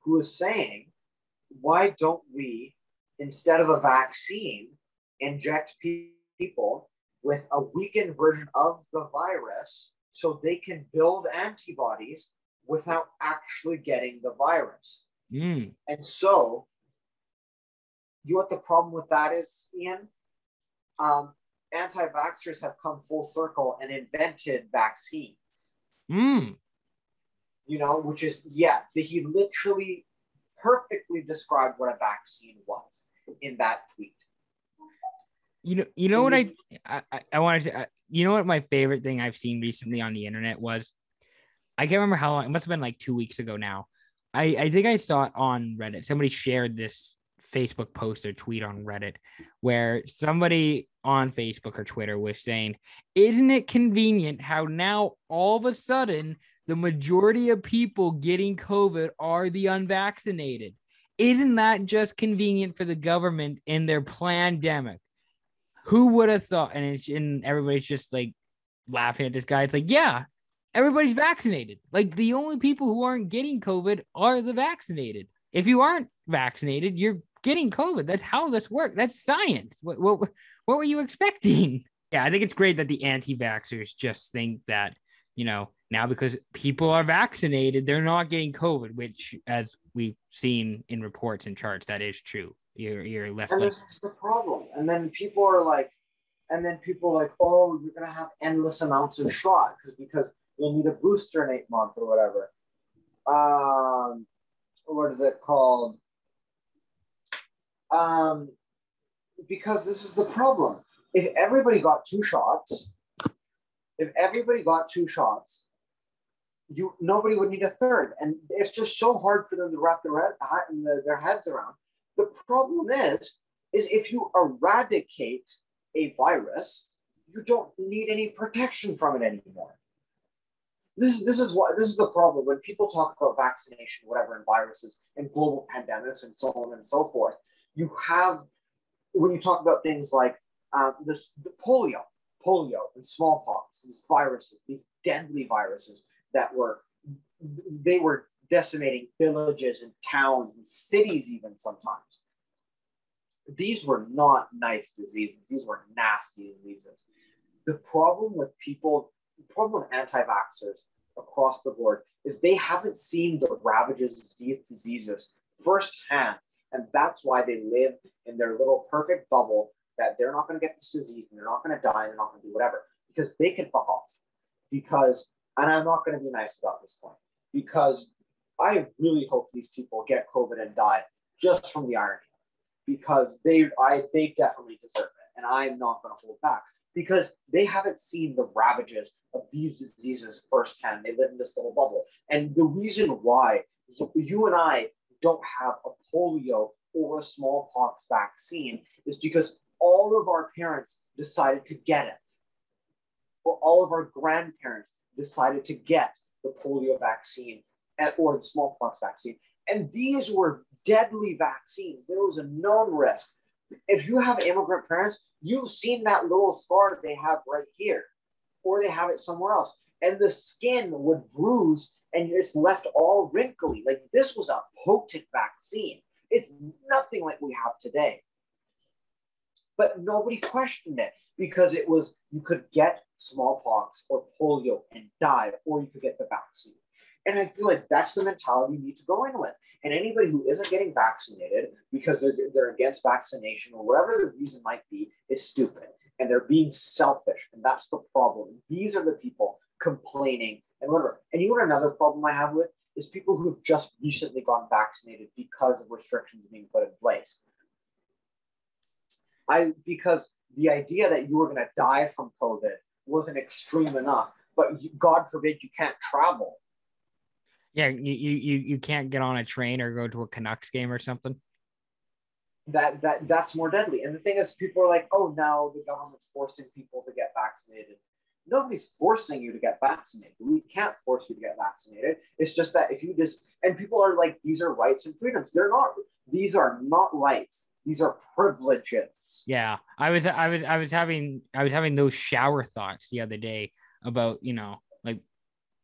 who was saying, why don't we, instead of a vaccine, inject people with a weakened version of the virus so they can build antibodies without actually getting the virus. Mm. And so, you know what the problem with that is, Ian? Um, anti vaxxers have come full circle and invented vaccines. Mm. You know, which is, yeah, he literally perfectly described what a vaccine was in that tweet. You know, you know what I I, I wanted to. You know what my favorite thing I've seen recently on the internet was. I can't remember how long. It must have been like two weeks ago now. I I think I saw it on Reddit. Somebody shared this Facebook post or tweet on Reddit where somebody on Facebook or Twitter was saying, Isn't it convenient how now all of a sudden the majority of people getting COVID are the unvaccinated? Isn't that just convenient for the government in their pandemic? Who would have thought? And, and everybody's just like laughing at this guy. It's like, yeah, everybody's vaccinated. Like the only people who aren't getting COVID are the vaccinated. If you aren't vaccinated, you're getting COVID. That's how this works. That's science. What, what, what were you expecting? Yeah, I think it's great that the anti vaxxers just think that, you know, now because people are vaccinated, they're not getting COVID, which, as we've seen in reports and charts, that is true. You're, you're less. And this is the problem. And then people are like, and then people are like, oh, you're going to have endless amounts of shot because because you'll need a booster in eight months or whatever. Um, what is it called? Um, because this is the problem. If everybody got two shots, if everybody got two shots, you nobody would need a third, and it's just so hard for them to wrap their head, their heads around. The problem is, is if you eradicate a virus, you don't need any protection from it anymore. This is this is what this is the problem when people talk about vaccination, whatever, and viruses and global pandemics and so on and so forth you have when you talk about things like uh, this the polio, polio and smallpox, these viruses, these deadly viruses that were they were decimating villages and towns and cities even sometimes. These were not nice diseases. These were nasty diseases. The problem with people, the problem with anti-vaxxers across the board is they haven't seen the ravages of these diseases firsthand and that's why they live in their little perfect bubble that they're not going to get this disease and they're not going to die and they're not going to do whatever because they can fuck off. Because, and I'm not going to be nice about this point because I really hope these people get COVID and die just from the irony because they, I, they definitely deserve it. And I'm not going to hold back because they haven't seen the ravages of these diseases firsthand. They live in this little bubble. And the reason why you and I don't have a polio or a smallpox vaccine is because all of our parents decided to get it, or all of our grandparents decided to get the polio vaccine or the smallpox vaccine. And these were deadly vaccines. There was a known risk. If you have immigrant parents, you've seen that little scar they have right here, or they have it somewhere else. And the skin would bruise and it's left all wrinkly. Like this was a potent vaccine. It's nothing like we have today. But nobody questioned it because it was you could get smallpox or polio and die, or you could get the vaccine. And I feel like that's the mentality you need to go in with. And anybody who isn't getting vaccinated because they're, they're against vaccination or whatever the reason might be is stupid and they're being selfish. And that's the problem. These are the people complaining and whatever. And you know another problem I have with is people who've just recently gotten vaccinated because of restrictions being put in place. I because the idea that you were going to die from COVID wasn't extreme enough, but you, God forbid you can't travel. Yeah, you, you you can't get on a train or go to a Canucks game or something. that that that's more deadly. And the thing is, people are like, oh, now the government's forcing people to get vaccinated. Nobody's forcing you to get vaccinated. We can't force you to get vaccinated. It's just that if you just and people are like, these are rights and freedoms. They're not. These are not rights. These are privileges. Yeah, I was I was I was having I was having those shower thoughts the other day about you know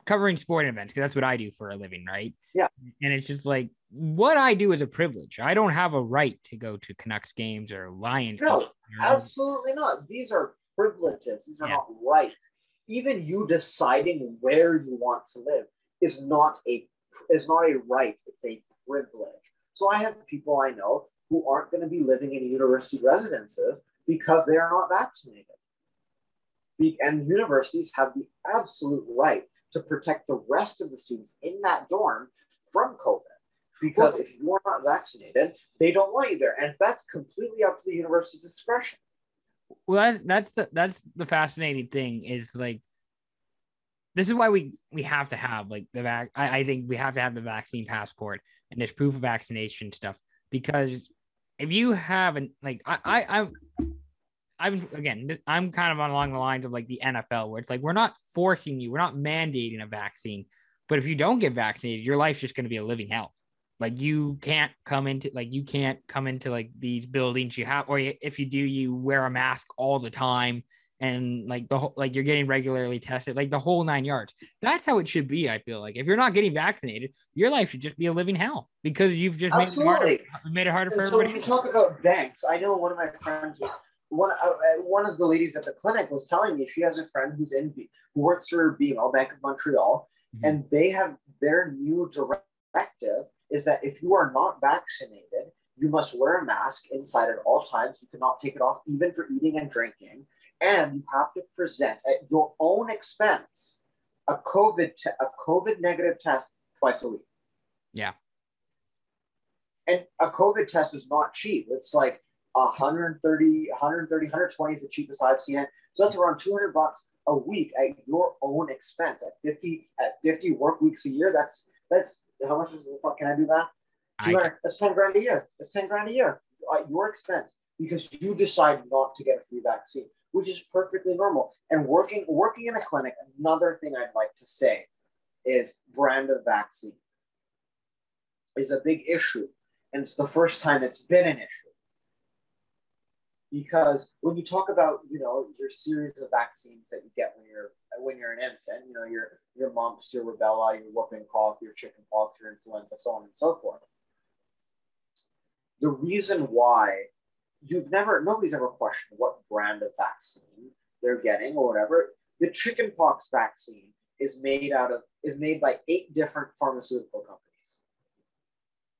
covering sporting events because that's what I do for a living, right? Yeah. And it's just like what I do is a privilege. I don't have a right to go to Canucks games or Lions. No, games. absolutely not. These are privileges. These are yeah. not rights. Even you deciding where you want to live is not a is not a right. It's a privilege. So I have people I know who aren't going to be living in university residences because they are not vaccinated. And universities have the absolute right to protect the rest of the students in that dorm from COVID. Because if you are not vaccinated, they don't want you there. And that's completely up to the university discretion. Well, that's, that's the that's the fascinating thing is like this is why we we have to have like the vac. I, I think we have to have the vaccine passport and this proof of vaccination stuff because if you have an like I, I I'm I'm again I'm kind of along the lines of like the NFL where it's like we're not forcing you, we're not mandating a vaccine, but if you don't get vaccinated, your life's just going to be a living hell. Like you can't come into like you can't come into like these buildings you have, or if you do, you wear a mask all the time and like the whole like you're getting regularly tested, like the whole nine yards. That's how it should be. I feel like if you're not getting vaccinated, your life should just be a living hell because you've just made it harder, made it harder for so everybody. When you talk about banks, I know one of my friends was one. Uh, uh, one of the ladies at the clinic was telling me she has a friend who's in who works for BMO Bank of Montreal, mm-hmm. and they have their new directive is that if you are not vaccinated, you must wear a mask inside at all times. You cannot take it off even for eating and drinking and you have to present at your own expense a COVID te- a COVID negative test twice a week. Yeah. And a COVID test is not cheap. It's like 130, 130, 120 is the cheapest I've seen it. So that's around 200 bucks a week at your own expense at 50 at 50 work weeks a year. That's that's how much is the fuck can I do that? 200, that's 10 grand a year. That's 10 grand a year at your expense because you decide not to get a free vaccine which is perfectly normal. And working working in a clinic, another thing I'd like to say is brand of vaccine is a big issue. And it's the first time it's been an issue. Because when you talk about, you know, your series of vaccines that you get when you're when you're an infant, you know, your your mumps, your rubella, your whooping cough, your chicken pox, your influenza, so on and so forth. The reason why you've never nobody's ever questioned what brand of vaccine they're getting or whatever. The chickenpox vaccine is made out of is made by eight different pharmaceutical companies.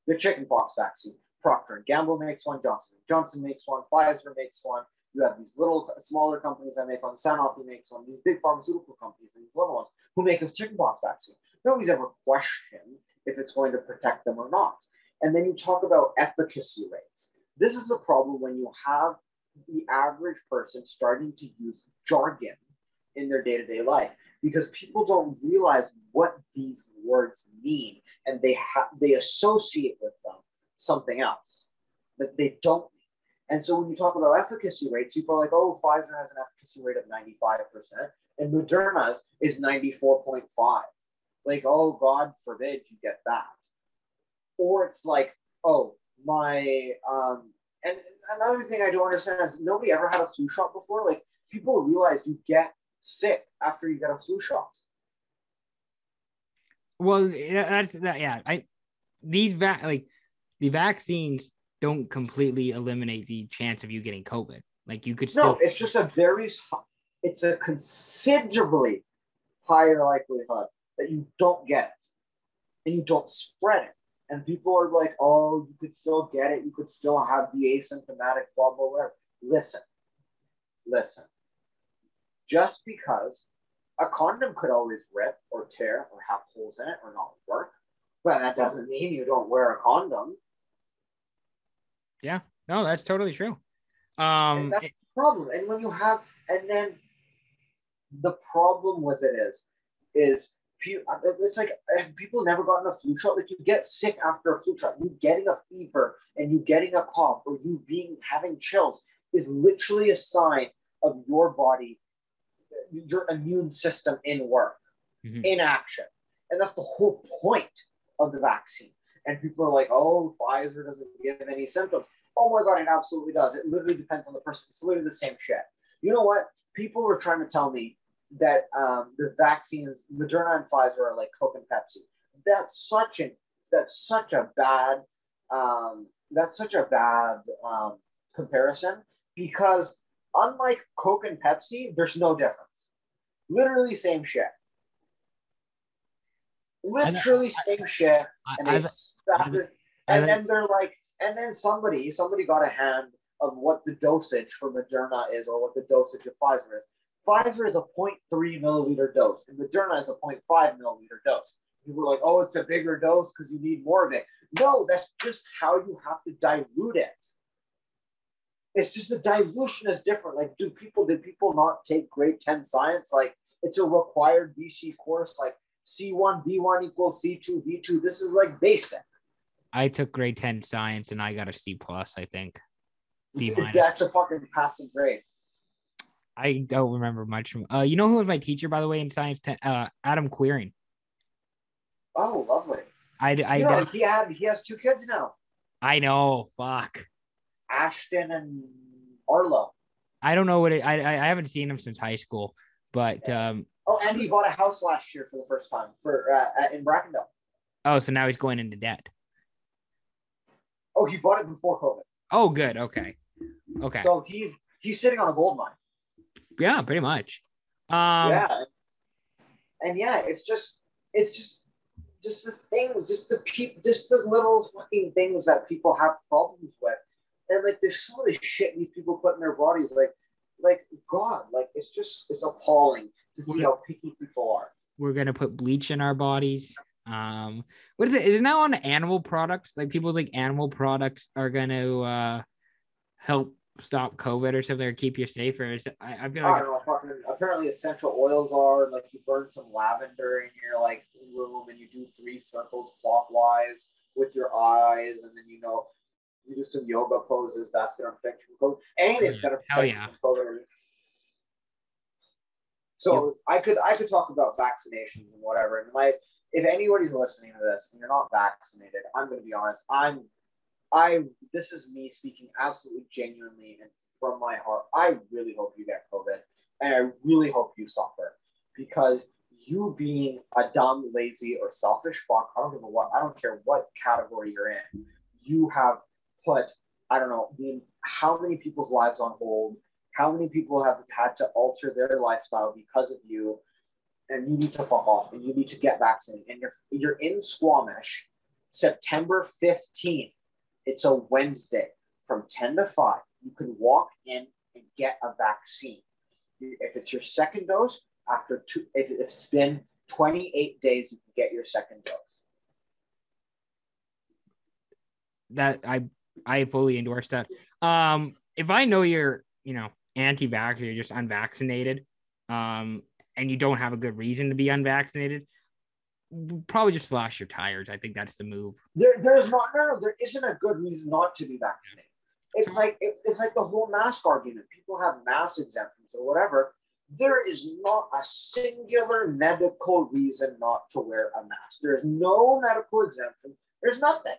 The chickenpox vaccine, Procter Gamble makes one, Johnson Johnson makes one, Pfizer makes one. You have these little smaller companies that make one, Sanofi makes one. These big pharmaceutical companies, these little ones who make a chickenpox vaccine. Nobody's ever questioned if it's going to protect them or not. And then you talk about efficacy rates. This is a problem when you have the average person starting to use jargon in their day to day life because people don't realize what these words mean and they have they associate with them something else that they don't and so when you talk about efficacy rates, people are like, oh, Pfizer has an efficacy rate of 95%, and Moderna's is 94.5. Like, oh, God forbid you get that. Or it's like, oh, my um, and another thing I don't understand is nobody ever had a flu shot before. Like people realize you get sick after you get a flu shot. Well, that's that. Yeah, I these va- like the vaccines don't completely eliminate the chance of you getting COVID. Like you could still. No, it's just a very. It's a considerably higher likelihood that you don't get it, and you don't spread it and people are like, oh, you could still get it. You could still have the asymptomatic blah, blah, blah. Listen, listen. Just because a condom could always rip or tear or have holes in it or not work, but that doesn't mean you don't wear a condom. Yeah, no, that's totally true. Um, and that's the problem. And when you have, and then the problem with it is, is it's like have people never gotten a flu shot. Like you get sick after a flu shot. You getting a fever and you getting a cough or you being having chills is literally a sign of your body, your immune system in work, mm-hmm. in action, and that's the whole point of the vaccine. And people are like, "Oh, Pfizer doesn't give any symptoms." Oh my god, it absolutely does. It literally depends on the person. It's literally the same shit. You know what? People were trying to tell me that um, the vaccines, Moderna and Pfizer, are like Coke and Pepsi. That's such a that's such a bad um, that's such a bad um, comparison because unlike Coke and Pepsi, there's no difference. Literally same shit. Literally same shit. And, I, I, and then they're like, and then somebody somebody got a hand of what the dosage for Moderna is or what the dosage of Pfizer is. Pfizer is a 0.3 milliliter dose, and Moderna is a 0.5 milliliter dose. People were like, oh, it's a bigger dose because you need more of it. No, that's just how you have to dilute it. It's just the dilution is different. Like, do people, did people not take grade 10 science? Like, it's a required BC course, like C1, V1 equals C2, V2. This is like basic. I took grade 10 science and I got a C plus, I think. B minus. That's a fucking passing grade. I don't remember much. Uh, you know who was my teacher, by the way, in science? Ten, uh, Adam Queering. Oh, lovely. I, I, you know, he had he has two kids now. I know. Fuck. Ashton and Arlo. I don't know what it, I I haven't seen him since high school, but um. Oh, and he bought a house last year for the first time for uh, in Brackendale. Oh, so now he's going into debt. Oh, he bought it before COVID. Oh, good. Okay. Okay. So he's he's sitting on a gold mine. Yeah, pretty much. Um, yeah, and yeah, it's just it's just just the things, just the people, just the little fucking things that people have problems with, and like there's some of the shit these people put in their bodies, like like God, like it's just it's appalling to see how picky people are. We're gonna put bleach in our bodies. Um, what is it? Is it now on animal products? Like people think animal products are gonna uh help stop COVID or something or keep you safer? Is, I, I feel like I don't know. Fucking, apparently, essential oils are like you burn some lavender in your like room and you do three circles clockwise with your eyes, and then you know you do some yoga poses. That's gonna protect you from COVID, and it's gonna protect yeah. from COVID. So yep. I could I could talk about vaccinations and whatever. And my if anybody's listening to this and you're not vaccinated, I'm going to be honest. I'm I this is me speaking absolutely genuinely and from my heart. I really hope you get COVID, and I really hope you suffer because you being a dumb, lazy, or selfish fuck. I don't give a what. I don't care what category you're in. You have put I don't know how many people's lives on hold. How many people have had to alter their lifestyle because of you? And you need to fuck off, and you need to get vaccinated. And you're you're in Squamish, September fifteenth it's a Wednesday from 10 to 5. You can walk in and get a vaccine. If it's your second dose, after two, if, if it's been 28 days, you can get your second dose. That I I fully endorse that. Um, if I know you're, you know, anti-vax, or you're just unvaccinated, um, and you don't have a good reason to be unvaccinated, probably just slash your tires. I think that's the move. There, there's not no, no. There isn't a good reason not to be vaccinated. It's like it, it's like the whole mask argument. People have mask exemptions or whatever. There is not a singular medical reason not to wear a mask. There is no medical exemption. There's nothing.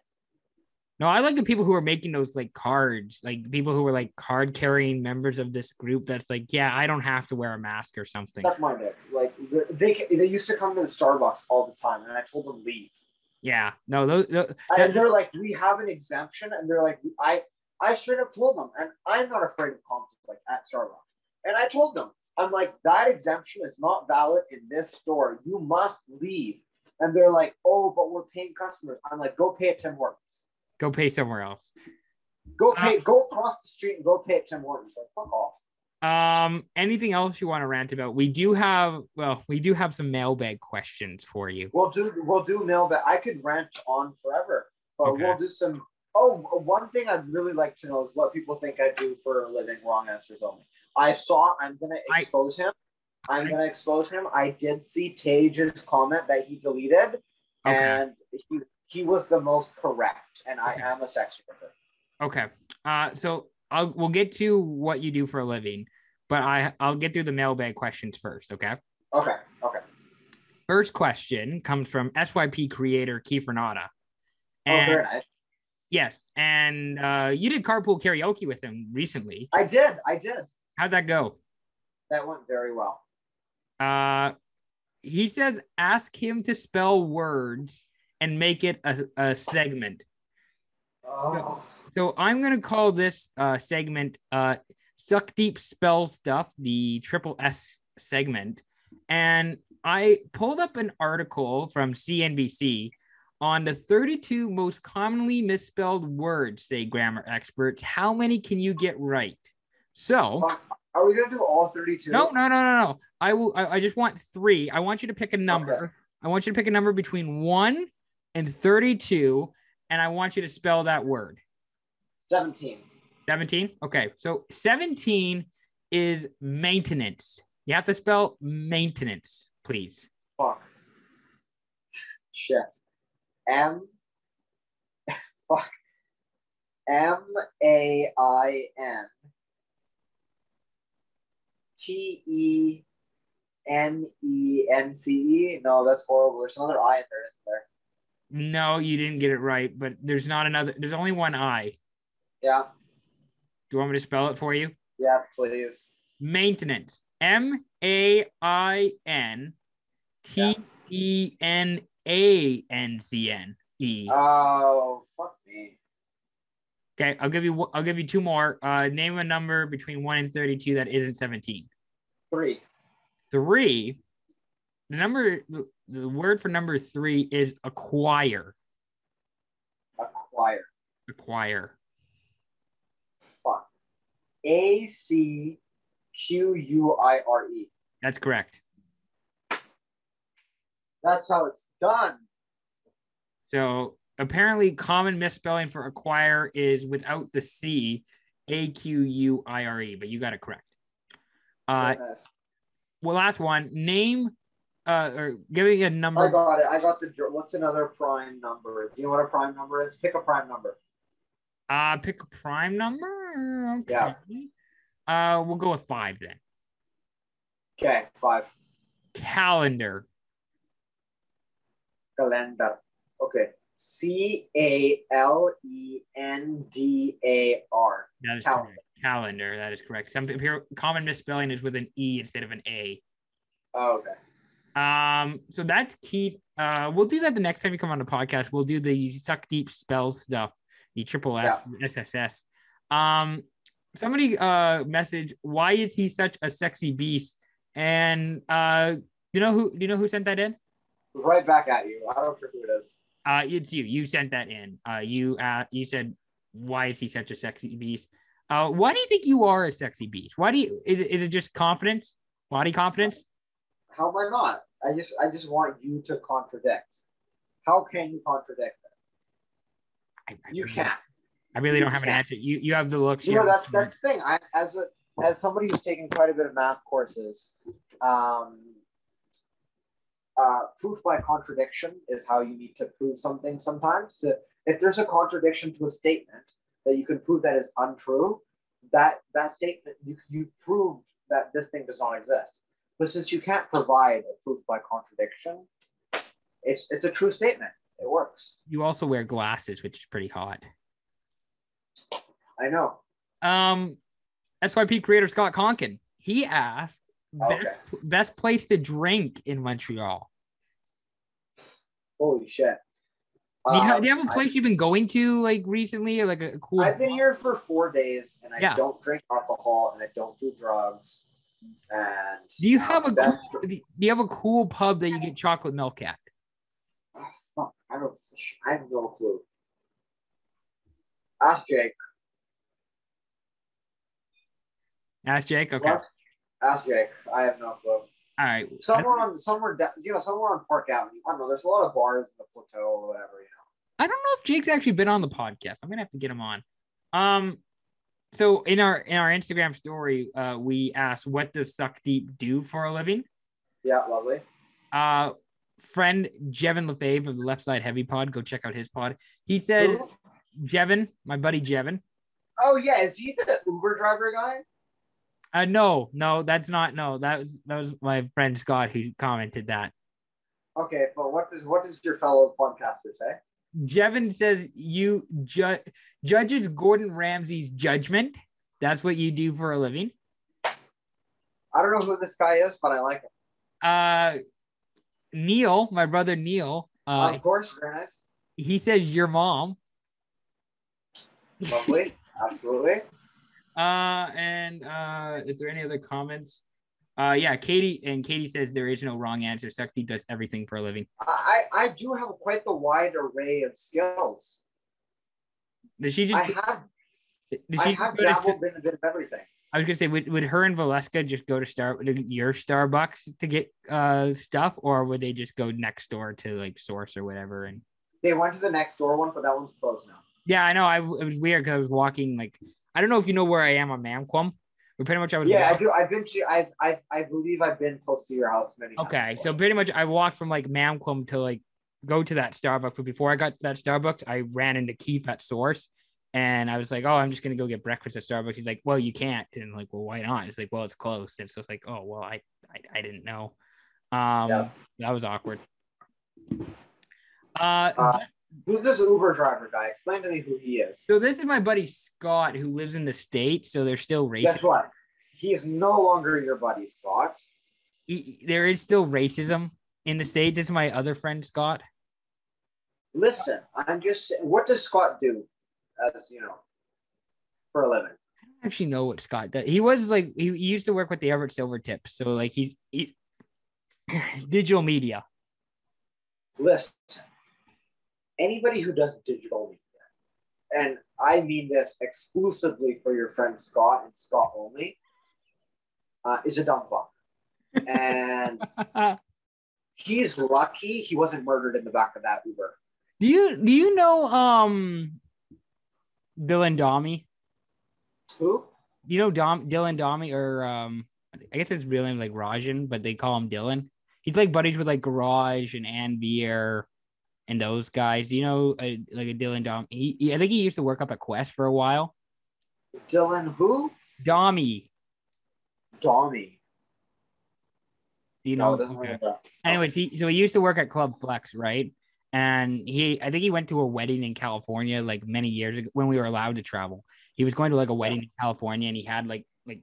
No, I like the people who are making those like cards, like people who are like card carrying members of this group. That's like, yeah, I don't have to wear a mask or something. That's my bit. Like they they used to come to the Starbucks all the time, and I told them leave. Yeah, no, those, those and they're like, we have an exemption, and they're like, I I straight up told them, and I'm not afraid of conflict like at Starbucks, and I told them, I'm like, that exemption is not valid in this store. You must leave. And they're like, oh, but we're paying customers. I'm like, go pay at Tim Hortons. Go pay somewhere else. Go pay. Uh, go across the street and go pay at Tim Hortons. Like fuck off. Um, anything else you want to rant about? We do have, well, we do have some mailbag questions for you. We'll do, we'll do mailbag. I could rant on forever, but okay. we'll do some. Oh, one thing I'd really like to know is what people think I do for a living. Wrong answers only. I saw. I'm gonna expose I, him. I'm gonna expose him. I did see Tage's comment that he deleted, Okay. and he, he was the most correct, and I am a sex worker. Okay. Uh, so I'll we'll get to what you do for a living, but I I'll get through the mailbag questions first. Okay. Okay, okay. First question comes from SYP creator Kiefer Nada. Oh, very nice. yes, and uh, you did carpool karaoke with him recently. I did, I did. How'd that go? That went very well. Uh, he says ask him to spell words and make it a, a segment. Oh, So I'm gonna call this uh, segment uh, "Sukhdeep Spell Stuff," the triple S segment, and I pulled up an article from CNBC on the 32 most commonly misspelled words. Say grammar experts, how many can you get right? So are we gonna do all 32? no, no, no, no, no. I will. I, I just want three. I want you to pick a number. Okay. I want you to pick a number between one and 32, and I want you to spell that word. 17. 17. Okay. So 17 is maintenance. You have to spell maintenance, please. Fuck. Shit. M. Fuck. M A I N. T E N E N C E. No, that's horrible. There's another I in there, isn't there? No, you didn't get it right, but there's not another. There's only one I. Yeah. Do you want me to spell it for you? Yes, please. Maintenance. M A I N T E N A N C N E. Oh, fuck me. Okay, I'll give you. I'll give you two more. Uh, name a number between one and thirty-two that isn't seventeen. Three. Three. The number. The, word for number three is acquire. Acquire. Acquire. Fuck. A C Q U I R E. That's correct. That's how it's done. So apparently, common misspelling for acquire is without the C, A Q U I R E, but you got it correct. Uh, well, last one. Name, uh, or giving a number. I got it. I got the. What's another prime number? Do you know what a prime number is? Pick a prime number. Uh, pick a prime number. Okay. Yeah. Uh, we'll go with five then. Okay, five. Calendar. Calendar. Okay. C A L E N D A R. That is Calendar. correct. Calendar. That is correct. Some here, common misspelling is with an E instead of an A. Oh, okay. Um, so that's Keith. Uh, we'll do that the next time you come on the podcast. We'll do the Sukhdeep spells stuff, the triple S SSS. Um, somebody uh message why is he such a sexy beast? And uh, you know who? Do you know who sent that in? Right back at you. I don't care who it is. Uh, it's you. You sent that in. Uh, you uh, you said why is he such a sexy beast? Uh, why do you think you are a sexy beast? Why do you? Is it, is it just confidence, body confidence? How am I not? I just I just want you to contradict. How can you contradict that? I, I You really- can't. I really You don't have an can't. answer. You you have the looks. You know that's the that's the thing. I as a as somebody who's taken quite a bit of math courses, um, uh, proof by contradiction is how you need to prove something. Sometimes to if there's a contradiction to a statement that you can prove that is untrue, that that statement you you proved that this thing does not exist. But since you can't provide a proof by contradiction, it's it's a true statement. It works. You also wear glasses, which is pretty hot. I know. Um, SYP creator Scott Conkin. He asked best best place to drink in Montreal. Holy shit. Do you, have, Um, do you have a I- place you've been going to like recently, like a, a cool? I've been here for four days and I Yeah. don't drink alcohol and I don't do drugs. And Do you have a cool, do you have a cool pub that you get chocolate milk at? Ah, fuck, I don't. I have no clue. Ask Jake. Ask Jake. Okay. What? Ask Jake. I have no clue. All right. Somewhere on somewhere you know somewhere on Park Avenue. I don't know. There's a lot of bars in the plateau or whatever. You know. I don't know if Jake's actually been on the podcast. I'm gonna have to get him on. Um, so in our in our Instagram story, uh, we asked, "What does Sukhdeep do for a living?" Yeah, lovely. Uh, friend Jevin Lefebvre of the Left Side Heavy Pod, go check out his pod. He says, Who? "Jevin, my buddy Jevin." Oh yeah, is he the Uber driver guy? Uh, no, no, that's not. No, that was that was my friend Scott who commented that. Okay, but what does what does your fellow podcaster say? Jevin says you ju- judges Gordon Ramsay's judgment. That's what you do for a living. I don't know who this guy is, but I like him. Uh, Neil, my brother Neil, uh, of course, very nice, he says your mom. lovely, absolutely. Uh, and uh, is there any other comments? Uh, yeah, Katie and Katie says there is no wrong answer. Sakti does everything for a living. I I do have quite the wide array of skills. Does she just? I have Did I she have go to- in a bit of everything. I was gonna say, would, would her and Valeska just go to Star your Starbucks to get uh stuff, or would they just go next door to like Source or whatever? And They went to the next door one, but that one's closed now. yeah, I know. I it was weird because I was walking like I don't know if you know where I am on Mamquam, but pretty much I was Yeah, I do. I've been to. I I I believe I've been close to your house many times. Okay, so pretty much I walked from like Mamquam to like go to that Starbucks, but before I got to that Starbucks, I ran into Keith at Source. And I was like, oh, I'm just gonna go get breakfast at Starbucks. He's like, well, you can't. And I'm like, well, why not? It's like, well, it's closed. And so it's like, oh, well, I, I, I didn't know. Um, Yeah. that was awkward. Uh, Uh, Who's this Uber driver guy? Explain to me who he is. so this is my buddy Scott who lives in the states. So they're still Guess racist. what? He is no longer your buddy, Scott. He- there is still racism in the states. This is my other friend Scott. Listen, I'm just what does Scott do as, you know, for a living? I don't actually know what Scott does. He was like he, used to work with the Everett Silvertips. So like he's he, digital media. Listen, anybody who does digital media, and I mean this exclusively for your friend Scott and Scott only, uh, is a dumb fuck. And he's lucky he wasn't murdered in the back of that Uber. do you do you know um Dylan Domi? Who? Do you know Dom Dylan Domi or um I guess his real name like Rajan, but they call him Dylan. He's like buddies with like Garage and Anvier and those guys. You know uh, like a Dylan Dom? He, he I think he used to work up at Quest for a while. Dylan who? Domi, Dommy. you know? it doesn't Okay. ring a bell. anyways, he so he used to work at Club Flex, right? And he, I think he went to a wedding in California like many years ago when we were allowed to travel. He was going to like a wedding in California, and he had like like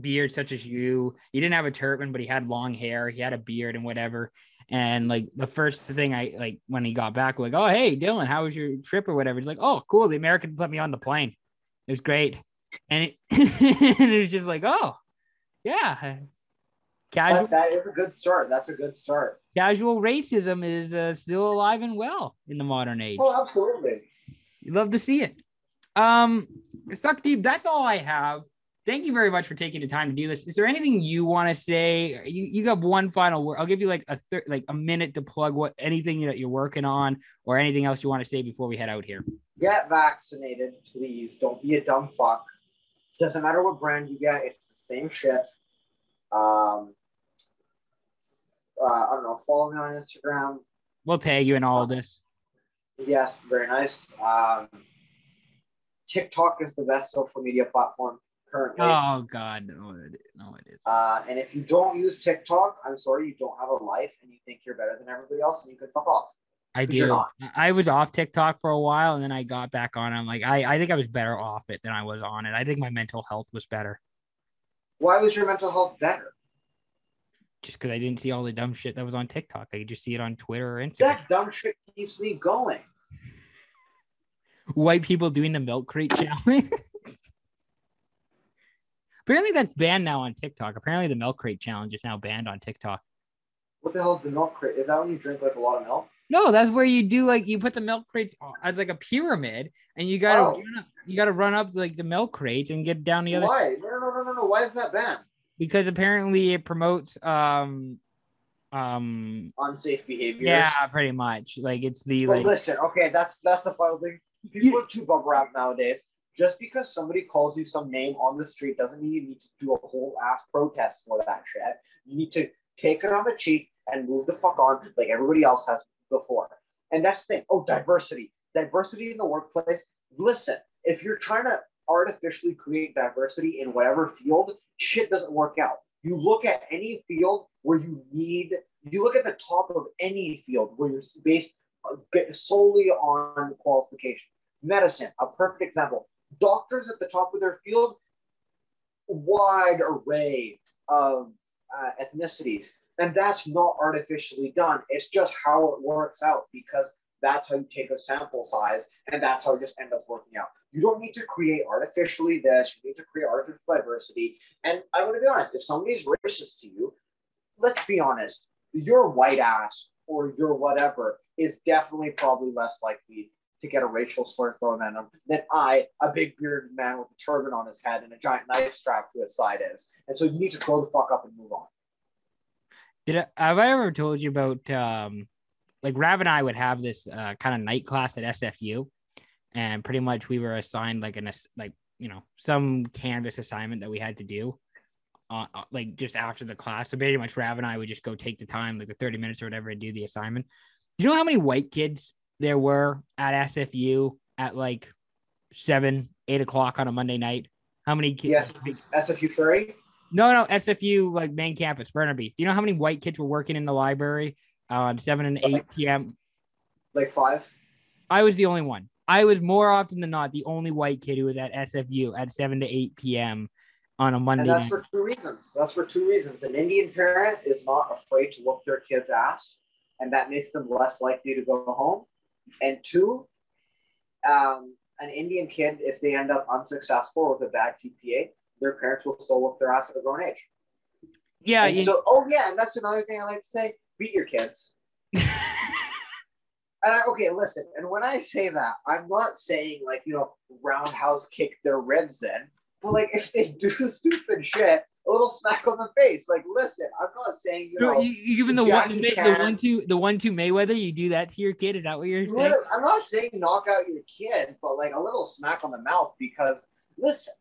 beard such as you. He didn't have a turban, but he had long hair. He had a beard and whatever. And like the first thing I like when he got back, like, oh hey Dylan, how was your trip or whatever? He's like, oh cool, the American put me on the plane. It was great, and it, it was just like, oh yeah, casual That, that is a good start. That's a good start. casual racism is uh, still alive and well in the modern age. Oh, absolutely. You love to see it. Um, Sukhdeep. That's all I have. Thank you very much for taking the time to do this. Is there anything you want to say? You you got one final word. I'll give you like a thir- like a minute to plug what anything that you're working on or anything else you want to say before we head out here. Get vaccinated, please. Don't be a dumb fuck. Doesn't matter what brand you get, it's the same shit. Um, uh, I don't know. Follow me on Instagram. We'll tag you in all of this. Yes, very nice. Um, TikTok is the best social media platform currently. Oh God, no, it, no, it is. Uh, and if you don't use TikTok, I'm sorry, you don't have a life and you think you're better than everybody else and you can fuck off. I do. I was off TikTok for a while and then I got back on. I'm like, I, I think I was better off it than I was on it. I think my mental health was better Why was your mental health better? just because I didn't see all the dumb shit that was on TikTok. I could just see it on Twitter or Instagram. That dumb shit keeps me going. White people doing the milk crate challenge. Apparently that's banned now on TikTok. Apparently the milk crate challenge is now banned on TikTok. What the hell is the milk crate? Is that when you drink like a lot of milk? No, that's where you do like you put the milk crates as like a pyramid, and you gotta Oh. up- you gotta run up like the milk crates and get down the other Why? No, no, no, no, no. Why is that banned? because apparently it promotes um um Unsafe behaviors. yeah pretty much like it's the But like listen, okay, that's that's the final thing. People You- are too bum wrapped nowadays. Just because somebody calls you some name on the street doesn't mean you need to do a whole ass protest for that shit. You need to take it on the cheek and move the fuck on like everybody else has before. And that's the thing. Oh, diversity. Diversity in the workplace. Listen, if you're trying to artificially create diversity in whatever field, shit doesn't work out. You look at any field where you need, you look at the top of any field where you're based uh, solely on qualification. Medicine, a perfect example. Doctors at the top of their field, wide array of uh, ethnicities. And that's not artificially done. It's just how it works out because that's how you take a sample size and that's how it just end up working out. You don't need to create artificially this, you need to create artificial diversity. And I'm gonna be honest, if somebody's racist to you, let's be honest, your white ass or your whatever is definitely probably less likely to get a racial slur thrown at him than I, a big bearded man with a turban on his head and a giant knife strapped to his side is. And so you need to grow the fuck up and move on. Did I, have I ever told you about um like Rav and I would have this uh, kind of night class at SFU, and pretty much we were assigned like an like you know some canvas assignment that we had to do, uh, uh, like just after the class. So pretty much Rav and I would just go take the time, like the thirty minutes or whatever, and do the assignment. Do you know how many white kids there were at SFU at like seven, eight o'clock on a Monday night? How many kids? Yes, SFU Surrey. No, no, SFU like main campus, Burnaby. Do you know how many white kids were working in the library on 7 and 8 p.m. Like five? I was the only one. I was more often than not the only white kid who was at SFU at 7 to 8 p.m. on a Monday. And that's night. for two reasons. That's for two reasons. An Indian parent is not afraid to whoop their kid's ass, and that makes them less likely to go home. And two, um, an Indian kid, if they end up unsuccessful with a bad GPA, their parents will still whoop their ass at a grown age. Yeah. You... So, oh yeah, and that's another thing I like to say beat your kids. and I, okay, listen. And when I say that, I'm not saying like you know roundhouse kick their ribs in, but like if they do stupid shit, a little smack on the face. Like, listen, I'm not saying you know. You, giving the one, the, the one two, the one two Mayweather. You do that to your kid? Is that what you're saying? I'm not saying knock out your kid, but like a little smack on the mouth because listen,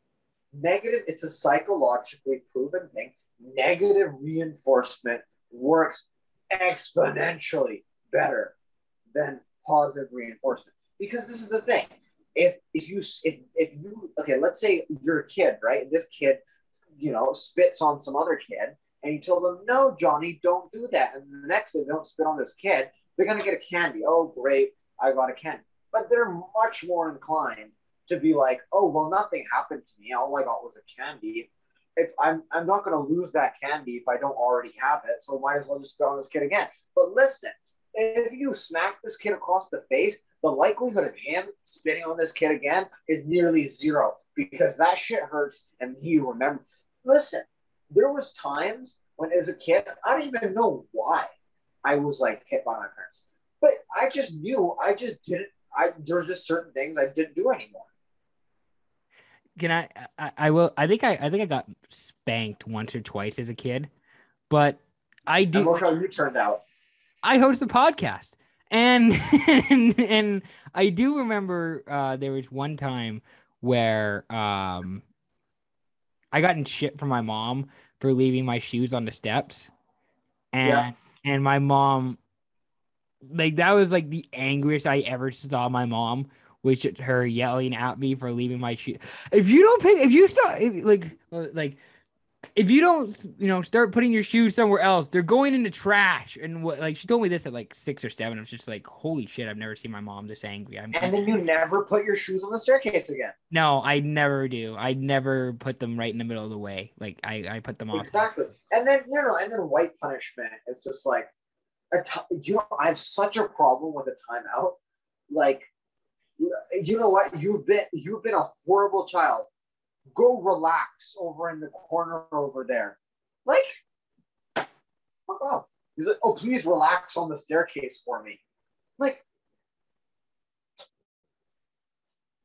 negative. It's a psychologically proven thing. Negative reinforcement works exponentially better than positive reinforcement. Because this is the thing. If if you if if you okay, let's say you're a kid, right? This kid, you know, spits on some other kid, and you tell them, no, Johnny, don't do that. And the next day don't spit on this kid, they're gonna get a candy. Oh, great, I got a candy. But they're much more inclined to be like, oh, well, nothing happened to me. All I got was a candy if I'm I'm not going to lose that candy if I don't already have it, so might as well just spit on this kid again. But listen, if you smack this kid across the face, the likelihood of him spitting on this kid again is nearly zero because that shit hurts and he remember. Listen, there was times when as a kid I don't even know why I was like hit by my parents, but I just knew I just didn't. I there were just certain things I didn't do anymore can I, I, I will I think I I think I got spanked once or twice as a kid, but I do and look how you turned out. I host a podcast. And, and and I do remember uh, there was one time where um, I got in shit from my mom for leaving my shoes on the steps, and yeah. and my mom, like that was like the angriest I ever saw my mom which her yelling at me for leaving my shoes. If you don't pick, if you start, if, like, like, if you don't, you know, start putting your shoes somewhere else, they're going into trash. And what, like, she told me this at like six or seven. I was just like, holy shit, I've never seen my mom this angry. I'm, and then you never put your shoes on the staircase again. No, I never do. I never put them right in the middle of the way. Like, I, I put them off. Exactly. And then, you know, and then white punishment is just like, a t- you know, I have such a problem with a timeout. Like, you know what? You've been you've been a horrible child. Go relax over in the corner over there. Like, fuck off. He's like, oh, please relax on the staircase for me. Like,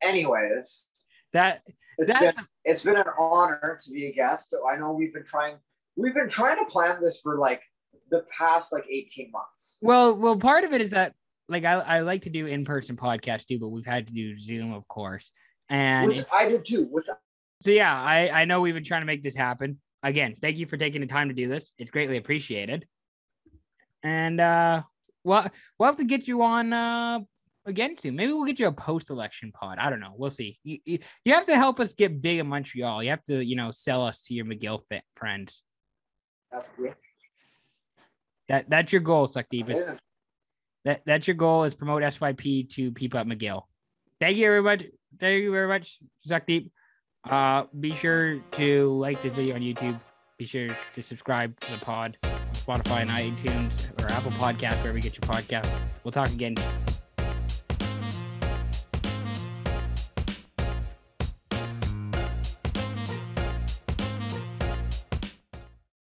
anyways, that it's been it's been an honor to be a guest. I know we've been trying we've been trying to plan this for like the past like 18 months. Well, well, part of it is that like I, I like to do in-person podcasts too, but we've had to do Zoom, of course. And which I did too. Which so yeah, I I know we've been trying to make this happen. Again, thank you for taking the time to do this. It's greatly appreciated. And uh well we'll have to get you on uh again soon. Maybe we'll get you a post-election pod. I don't know. We'll see. You, you, you have to help us get big in Montreal. You have to, you know, sell us to your McGill fit friends. Absolutely. That that's your goal, is- Amazing. That that's your goal is promote SYP to people at McGill. Thank you very much. Thank you very much, Sukhdeep. Uh, be sure to like this video on YouTube. Be sure to subscribe to the pod, Spotify and iTunes or Apple Podcasts, wherever you get your podcast. We'll talk again